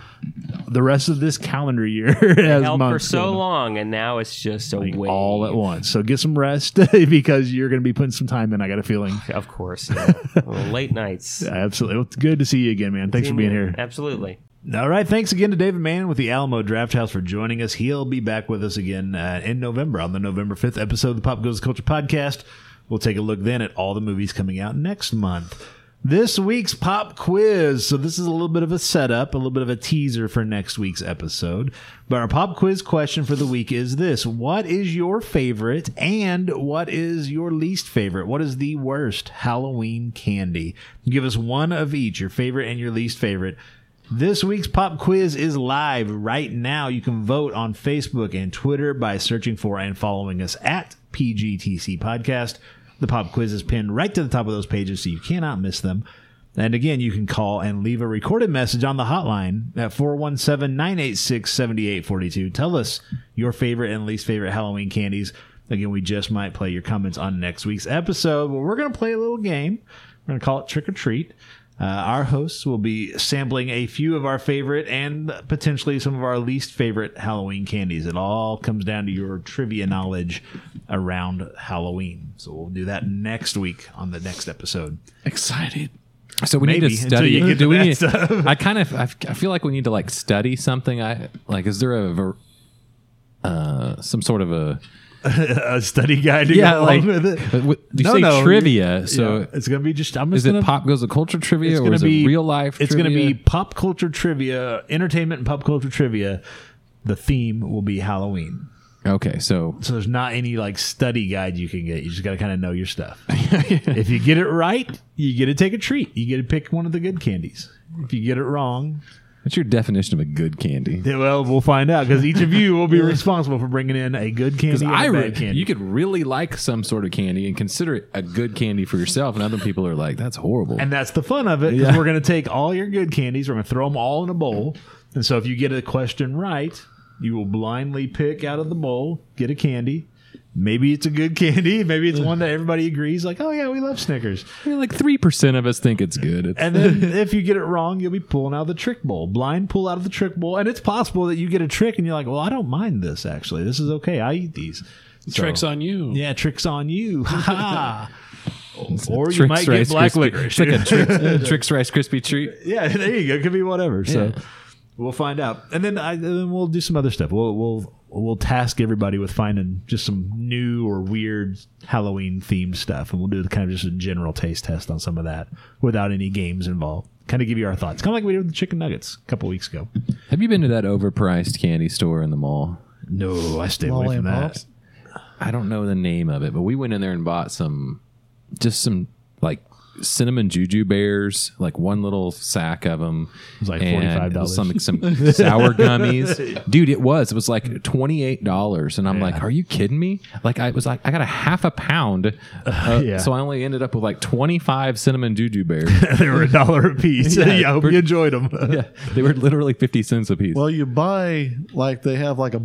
the rest of this calendar year has held for so long, and now it's just a Like, wave. all at once. So get some rest because you're going to be putting some time in. I got a feeling. Of course. Yeah. Late nights. Absolutely. Well, it's good to see you again, man. Thanks for being here. Absolutely. All right. Thanks again to David Mann with the Alamo Drafthouse for joining us. He'll be back with us again uh, in November on the November 5th episode of the Pop Goes the Culture podcast. We'll take a look then at all the movies coming out next month. this week's pop quiz. So, this is a little bit of a setup, a little bit of a teaser for next week's episode. But our pop quiz question for the week is this What is your favorite and what is your least favorite? What is the worst Halloween candy? Give us one of each, your favorite and your least favorite. This week's pop quiz is live right now. You can vote on Facebook and Twitter by searching for and following us at PGTC Podcast. The pop quiz is pinned right to the top of those pages, so you cannot miss them. And again, you can call and leave a recorded message on the hotline at 417 986 7842. Tell us your favorite and least favorite Halloween candies. Again, we just might play your comments on next week's episode, but we're going to play a little game. We're going to call it Trick or Treat. Uh, our hosts will be sampling a few of our favorite and potentially some of our least favorite Halloween candies. It all comes down to your trivia knowledge around Halloween. So we'll do that next week on the next episode. Excited. So we Maybe, need to study. you do we need, stuff. I kind of I feel like we need to like study something. I like. Is there a ver- uh some sort of a a study guide to yeah go like along with it. what- you No, say no, trivia? So Yeah, it's gonna be just. I'm just is it gonna, pop goes the culture trivia It's or is be it real life? It's gonna be pop culture trivia, entertainment and pop culture trivia. The theme will be Halloween. okay. So So there's not any like study guide you can get. You just got to kind of know your stuff. if you get it right, you get to take a treat. You get to pick one of the good candies. If you get it wrong, what's your definition of a good candy? yeah, well, we'll find out because each of you will be responsible for bringing in a good candy and I a re- bad candy. you could really like some sort of candy and consider it a good candy for yourself, and other people are like, "That's horrible." And that's the fun of it. 'cause Yeah. We're going to take all your good candies. We're going to throw them all in a bowl. And so if you get a question right, you will blindly pick out of the bowl, get a candy. Maybe it's a good candy. Maybe it's one that everybody agrees, like, oh, yeah, we love Snickers. I mean, like three percent of us think it's good. It's, And then if you get it wrong, you'll be pulling out of the trick bowl. Blind pull out of the trick bowl. And it's possible that you get a trick and you're like, well, I don't mind this, actually. This is okay. I eat these. So- Tricks on you. Yeah, tricks on you. Ha ha. Or you might get black Krispie- licorice. It's like a Trix, Trix Rice Krispie treat. Yeah, there you go. It could be whatever. So Yeah. We'll find out, and then I, then we'll do some other stuff. We'll we'll we'll task everybody with finding just some new or weird Halloween themed stuff, and we'll do kind of just a general taste test on some of that without any games involved. Kind of give you our thoughts, kind of like we did with the chicken nuggets a couple weeks ago. Have you been to that overpriced candy store in the mall? No, I stay away Lolly from and that. Pops? I don't know the name of it, but we went in there and bought some, just some like cinnamon juju bears, like one little sack of them. It was like $45. Some some sour gummies, dude. It was. It was like twenty eight dollars, and I'm like, are you kidding me? Like I was like, I got a half a pound, uh, Yeah. so I only ended up with like twenty five cinnamon juju bears. they were a dollar a piece. Yeah, Yeah, I hope per- you enjoyed them. yeah, they were literally fifty cents a piece. Well, you buy like they have like a,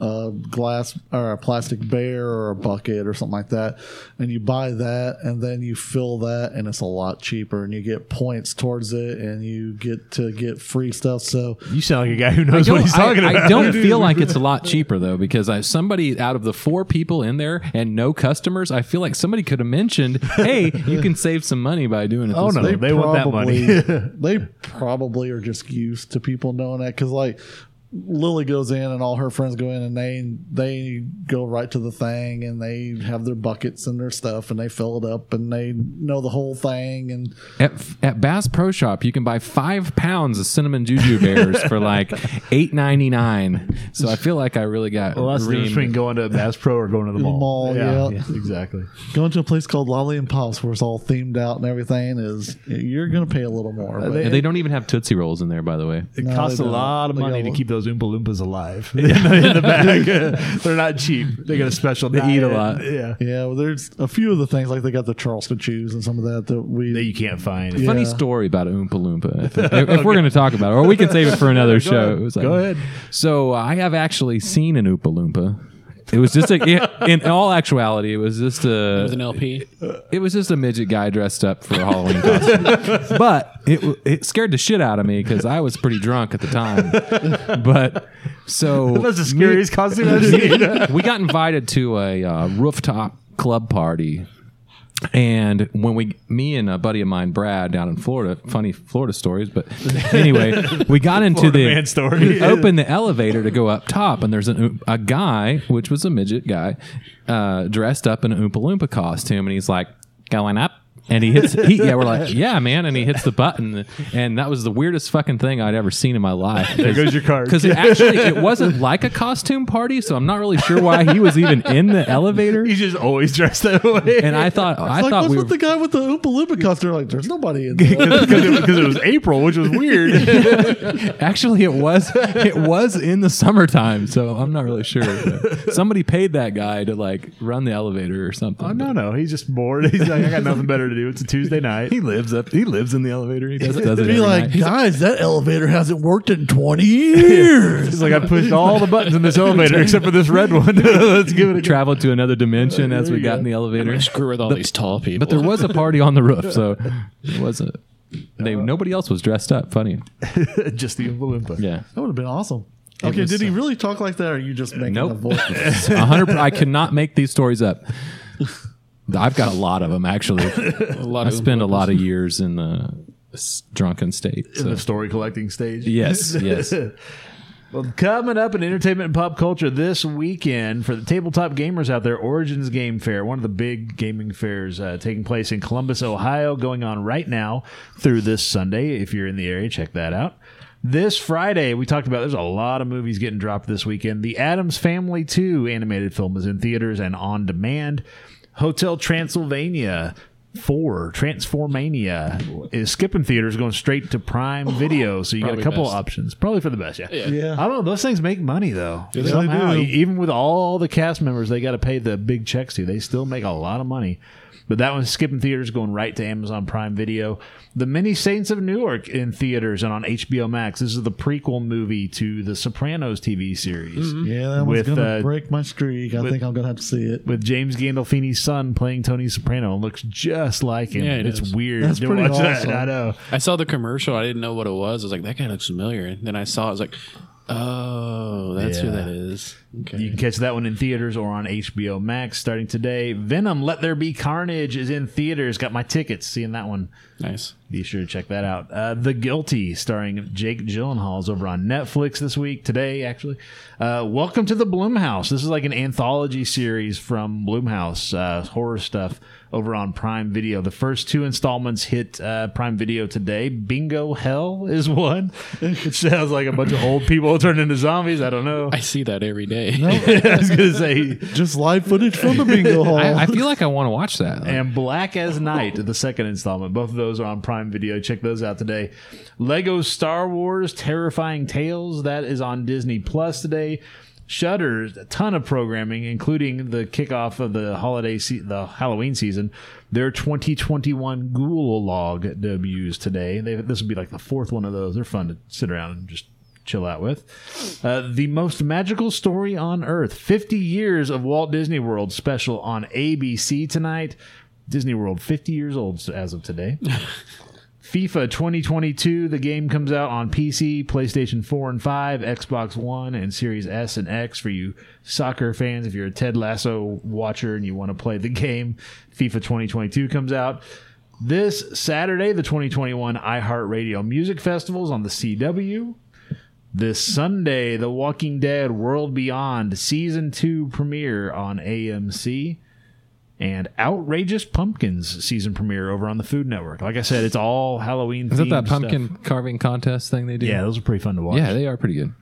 a glass or a plastic bear or a bucket or something like that, and you buy that, and then you fill that, and it's a lot cheaper, and you get points towards it, and you get to get free stuff. So You sound like a guy who knows what he's talking I, about. I don't feel like it's a lot cheaper though, because I somebody out of the four people in there and no customers, I feel like somebody could have mentioned, "Hey, you can save some money by doing it." Oh, no. way." They want that money. they probably are just used to people knowing that because like Lily goes in and all her friends go in and they they go right to the thing and they have their buckets and their stuff and they fill it up and they know the whole thing and At, at Bass Pro Shop, you can buy five pounds of cinnamon juju bears for like eight ninety nine. So I feel like I really got Well, that's the difference between going to Bass Pro or going to the mall. mall, yeah. exactly. going to a place called Lolli and Pops where it's all themed out and everything is you're gonna pay a little more. Uh, but- And they don't even have Tootsie Rolls in there, by the way. It No, costs a lot of money to keep those Oompa Loompas alive in, the, in the bag. They're not cheap. They got a special. They eat a lot. Yeah, yeah, well, there's a few of the things like they got the Charleston chews and some of that that we that you can't find. Yeah. Funny story about Oompa Loompa. If, if we're going to talk about it, or we can save it for another show. ahead. It was Go ahead. So I have actually seen an Oompa Loompa. It was just a, in all actuality, it was just a, It was an LP. it was just a midget guy dressed up for a Halloween costume. but it w- it scared the shit out of me because I was pretty drunk at the time. But so That's the scariest costume I've seen. we got invited to a uh, rooftop club party. And when we, me and a buddy of mine, Brad, down in Florida, funny Florida stories, but anyway, we got into Florida the man story. we opened the elevator to go up top, and there's a, a guy, which was a midget guy, uh, dressed up in an Oompa Loompa costume, and he's like, "Going up." And he hits. He, yeah, we're like, yeah, man, and he hits the button, and that was the weirdest fucking thing I'd ever seen in my life. There goes your card. Because it actually it wasn't like a costume party, so I'm not really sure why he was even in the elevator. He's just always dressed that way. And I thought, I like, thought what's we were. with the guy with the Oompa Loompa costume? Like, there's nobody in there. because it, it was April, which was weird. Actually, it was it was in the summertime, so I'm not really sure. Somebody paid that guy to like run the elevator or something. oh no, no, he's just bored. He's like, I got nothing better to do. It's a Tuesday night. He lives up. He lives in the elevator. He does, does it Be every like, night. guys, that elevator hasn't worked in 20 years. He's like, I pushed all the buttons in this elevator except for this red one. Let's give it a go. Traveled to another dimension as we got go. in the elevator. Screw with all these tall people. But there was a party on the roof, so it wasn't. They, nobody else was dressed up. Funny, just the Oompa yeah. That would have been awesome. Okay, was, did he uh, really talk like that, or are you just making Nope. a voice? A hundred. I cannot make these stories up. I've got a lot of them actually. a lot I of spent a lot of years in the s- drunken state. In so- the story collecting stage. Yes, yes. Well, coming up in entertainment and pop culture this weekend for the tabletop gamers out there, Origins Game Fair, one of the big gaming fairs uh, taking place in Columbus, Ohio, going on right now through this Sunday. If you're in the area, check that out. This Friday, we talked about there's a lot of movies getting dropped this weekend. The Addams Family 2 animated film is in theaters and on demand. Hotel Transylvania 4 Transformania is skipping theaters going straight to Prime Video. So you got a Probably couple best. options. Probably for the best, yeah. Yeah. I don't know. Those things make money though. they Somehow, do. e- even with all the cast members, they got to pay the big checks to. They still make a lot of money. But that one's skipping theaters, going right to Amazon Prime Video. The Many Saints of Newark in theaters and on HBO Max. This is the prequel movie to the Sopranos TV series. Yeah, that With, was gonna uh, break my streak. I with- think I'm gonna have to see it. With James Gandolfini's son playing Tony Soprano, and looks just like him. Yeah, it it's is. weird. That's pretty watch awesome. that. I know. I saw the commercial. I didn't know what it was. I was like, that guy looks familiar. And then I saw. it, I was like, oh, that's who that is. Okay. You can catch that one in theaters or on HBO Max starting today. Venom: Let There Be Carnage is in theaters. Got my tickets. Seeing that one. Nice. Be sure to check that out. Uh, the Guilty, starring Jake Gyllenhaal, is over on Netflix this week, today actually. Uh, Welcome to the Blumhouse. This is like an anthology series from Blumhouse, uh, horror stuff over on Prime Video. The first two installments hit uh, Prime Video today. Bingo Hell is one. It sounds like a bunch of old people turned into zombies. I don't know. I see that every day. I was gonna say. Just live footage from the bingo hall. I, I feel like I want to watch that. and Black as Night, the second installment. Both of those are on Prime Video. Check those out today. Lego Star Wars Terrifying Tales, that is on Disney Plus today. Shudder's a ton of programming, including the kickoff of the holiday, se- the Halloween season. Their 2021 Ghoul Log debuts today. They, this will be like the fourth one of those. They're fun to sit around and just chill out with. Uh, the most magical story on earth 50 years of Walt Disney World special on ABC tonight. Disney World 50 years old as of today. FIFA 2022, the game comes out on PC, PlayStation 4 and 5, Xbox One, and Series S and X for you soccer fans. If you're a Ted Lasso watcher and you want to play the game, FIFA 2022 comes out. This Saturday, the 2021 iHeartRadio Music Festivals on the CW. This Sunday, The Walking Dead World Beyond Season 2 premiere on AMC. And Outrageous Pumpkins season premiere over on the Food Network. Like I said, it's all Halloween. Is that that pumpkin stuff. carving contest thing they do? Yeah, those are pretty fun to watch. yeah, they are pretty good.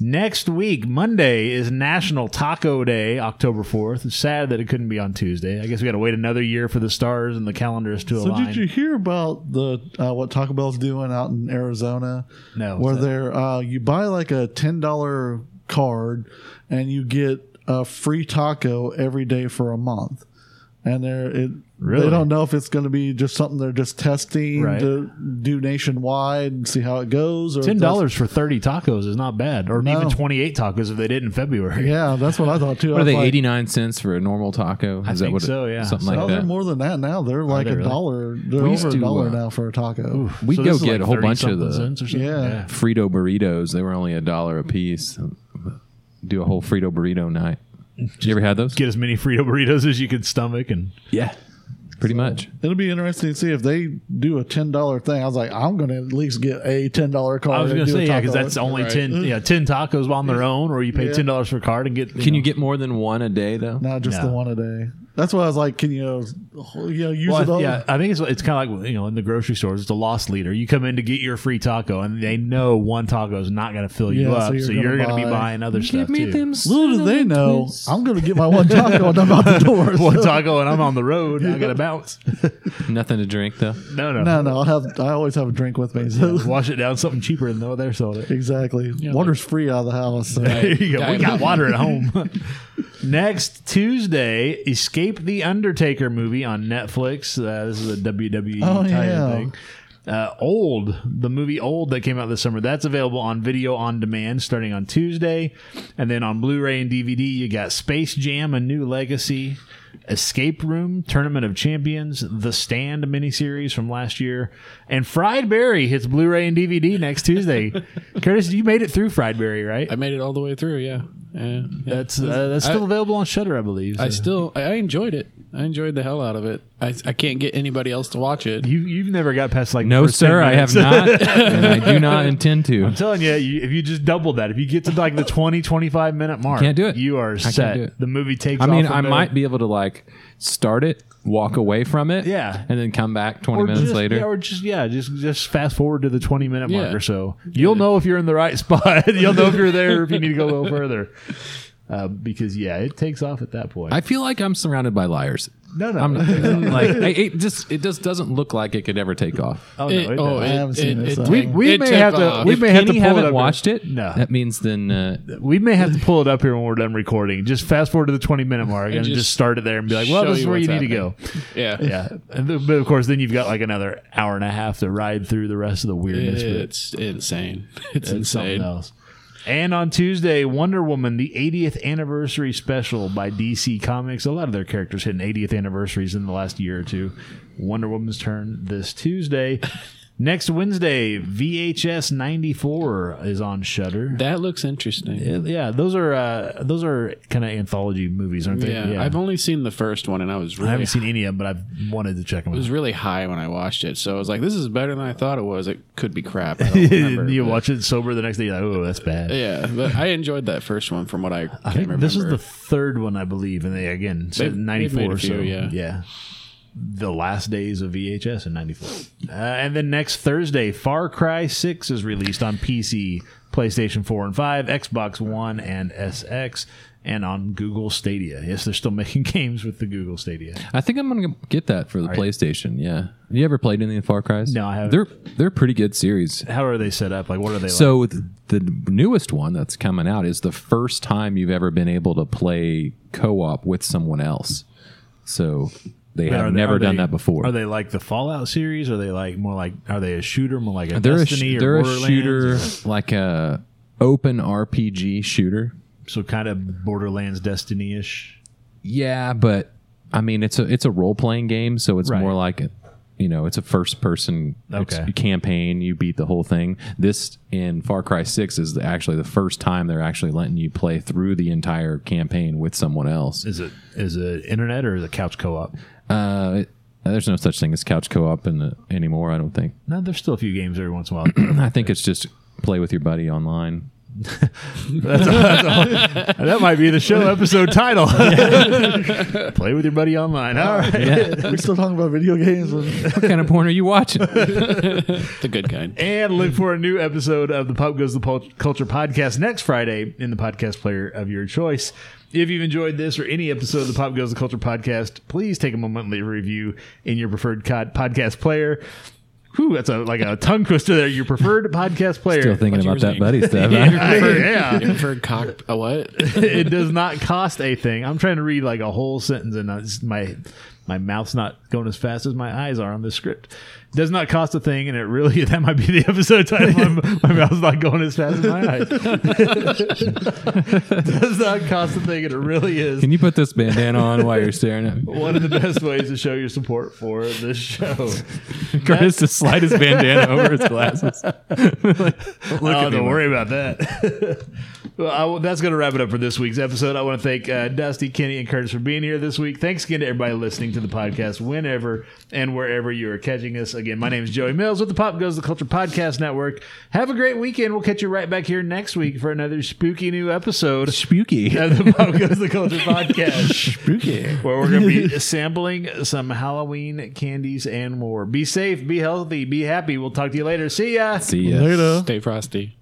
Next week, Monday, is National Taco Day, October 4th. It's sad that it couldn't be on Tuesday. I guess we got to wait another year for the stars and the calendars to So align. did you hear about the uh, what Taco Bell's doing out in Arizona? No, where they're uh, you buy like a ten dollar card and you get a free taco every day for a month. And they're it, Really? they don't know if it's going to be just something they're just testing Right. to do nationwide and see how it goes. Or Ten dollars for thirty tacos is not bad, or No. even twenty-eight tacos if they did in February. Yeah, that's what I thought too. What are they? like, Eighty nine cents for a normal taco? Is I that think what it- so, yeah. something So No, like they're that. more than that now. They're like they a really? dollar. They're We over a dollar uh, now for a taco. We'd So go this is get a whole bunch of the cents or something? Yeah. Frito burritos. They were only a dollar a piece. Do a whole Frito burrito night. Did you ever have those? Get as many Frito burritos as you could stomach, and Yeah, pretty much. It'll be interesting to see if they do a ten dollar thing. I was like, I'm going to at least get a ten dollar card. I was and going to do a say yeah, because that's only Right. ten. Yeah, ten tacos on their own, or you pay Yeah. ten dollars for a card and get. Can know, you get more than one a day though? not just No. the one a day. That's why I was like, can you you know, use Well, it all. yeah, I think it's it's kind of like you know in the grocery stores. It's a loss leader. You come in to get your free taco, and they know one taco is not going to fill you Yeah, up, so so you're you're, gonna going to be buying other stuff too. Little do they know, I'm going to get my one taco and I'm out the door. one so- taco, and I'm on the road. I got to bounce. Nothing to drink though. No, no, No, no, I have. I always have a drink with me. So Wash it down something cheaper than what they're selling it. exactly, water's free out of the house. So. There you go. We got water at home. Next Tuesday, Escape the Undertaker movie on Netflix. Uh, this is a WWE Oh, tie-in yeah. thing. Uh, Old, the movie Old that came out this summer, that's available on video on demand starting on Tuesday. And then on Blu ray and DVD, you got Space Jam A New Legacy, Escape Room, Tournament of Champions, The Stand miniseries from last year, and Fried Barry hits Blu ray and DVD next Tuesday. Curtis, you made it through Fried Barry, right? I made it all the way through. Yeah, yeah. yeah. That's uh, that's still I- available on Shudder, I believe. I still I I enjoyed it. I enjoyed the hell out of it. I, I can't get anybody else to watch it. you you've never got past like No, sir, I have not, and I do not intend to. I'm telling you, you, if you just double that, if you get to like the 20, 25 minute mark, Can't do it. You are can't set. do it. The movie takes. I mean, off I there. might be able to like start it, walk away from it, Yeah. and then come back twenty Or minutes just, later. yeah, or just yeah, just just fast forward to the twenty minute mark Yeah. or so. You'll know if you're in the right spot. You'll know if you're there. If you need to go a little further, uh, because yeah, it takes off at that point. I feel like I'm surrounded by liars. No, no, I'm not, like I, it just it just doesn't look like it could ever take off. oh no, It- it oh, does. I haven't seen it, so- we we it may took have to off. we if may have to Kenny pull it haven't up watched here. it, No, that means then uh, we may have to pull it up here when we're done recording. Just fast forward to the twenty minute mark and, just just, start it there and be like, well, show this is you where you what's need to go. Yeah, Yeah, and th- but of course, then you've got like another hour and a half to ride through the rest of the weirdness. but It's insane. It's, it's something insane. else. And on Tuesday, Wonder Woman, the 80th anniversary special by DC Comics. A lot of their characters hitting 80th anniversaries in the last year or two. Wonder Woman's turn this Tuesday. Next Wednesday, VHS 94 is on Shudder. That looks interesting. Yeah, yeah, those are uh, those are kind of anthology movies, aren't they? Yeah, I've only seen the first one, and I was I really haven't seen any of them, but I've wanted to check them It out. was really high when I watched it, so I was like, "This is better than I thought it was." It could be crap. I don't remember, you but- watch it sober the next day, you're like, oh, that's bad. Yeah, but I enjoyed that first one from what I, I think remember. this is the third one, I believe, and they again said ninety four. So yeah. yeah, the last days of VHS in ninety four, uh, and then next Thursday, Far Cry Six is released on PC, PlayStation Four and Five, Xbox One and SX, and on Google Stadia. Yes, they're still making games with the Google Stadia. I think I'm gonna get that for the PlayStation. Yeah, you ever played any of the Far Cries? No, I haven't. They're they're a pretty good series. How are they set up? Like, what are they? like? So the, the newest one that's coming out is the first time you've ever been able to play co-op with someone else. So they But have they- never done they- that before. Are they like the Fallout series? Are they like more like? Are they a shooter? More like a they're a, Destiny sh- or they're a shooter, like a open RPG shooter. So kind of Borderlands Destiny ish. Yeah, but I mean it's a it's a role playing game, so it's Right. more like a, you know it's a first person Okay. campaign. You beat the whole thing. This in Far Cry Six is the, actually the first time they're actually letting you play through the entire campaign with someone else. Is it is it internet or is it couch co op? Uh, it- there's no such thing as couch co op in the, anymore. I don't think. No, there's still a few games every once in a while. I think it's just play with your buddy online. that might be the show episode title. Play with your buddy online. All right. We're still talking about video games. What kind of porn are you watching? the good kind. And look for a new episode of the Pop Goes the Pul- Culture podcast next Friday in the podcast player of your choice. If you've enjoyed this or any episode of the Pop Goes the Culture podcast, please take a moment and leave a review in your preferred cod- podcast player. Whew, that's a, like a tongue twister there. Your preferred podcast player. Still thinking about that buddy stuff. huh? yeah. You ever cock a what? it does not cost a thing. I'm trying to read like a whole sentence, and it's- my my mouth's not going as fast as my eyes are on this script. Does not cost a thing, and it really that might be the episode title. My, my mouth's not going as fast as my eyes. does not cost a thing, and it really is Can you put this bandana on while you're staring at me? one of the best ways to show your support for this show. Curtis to slide his bandana over his glasses. oh, don't worry about that. well, I that's going to wrap it up for this week's episode. I want to thank uh, Dusty, Kenny, and Curtis for being here this week. Thanks again to everybody listening to the podcast whenever and wherever you are catching us. Again, my name is Joey Mills with the Pop Goes the Culture Podcast Network. Have a great weekend. We'll catch you right back here next week for another spooky new episode Spooky. of the Pop Goes the Culture Podcast. Spooky. where we're going to be sampling some Halloween candies and more. Be safe, be healthy, be happy. We'll talk to you later. See ya. See ya. Later. Stay frosty.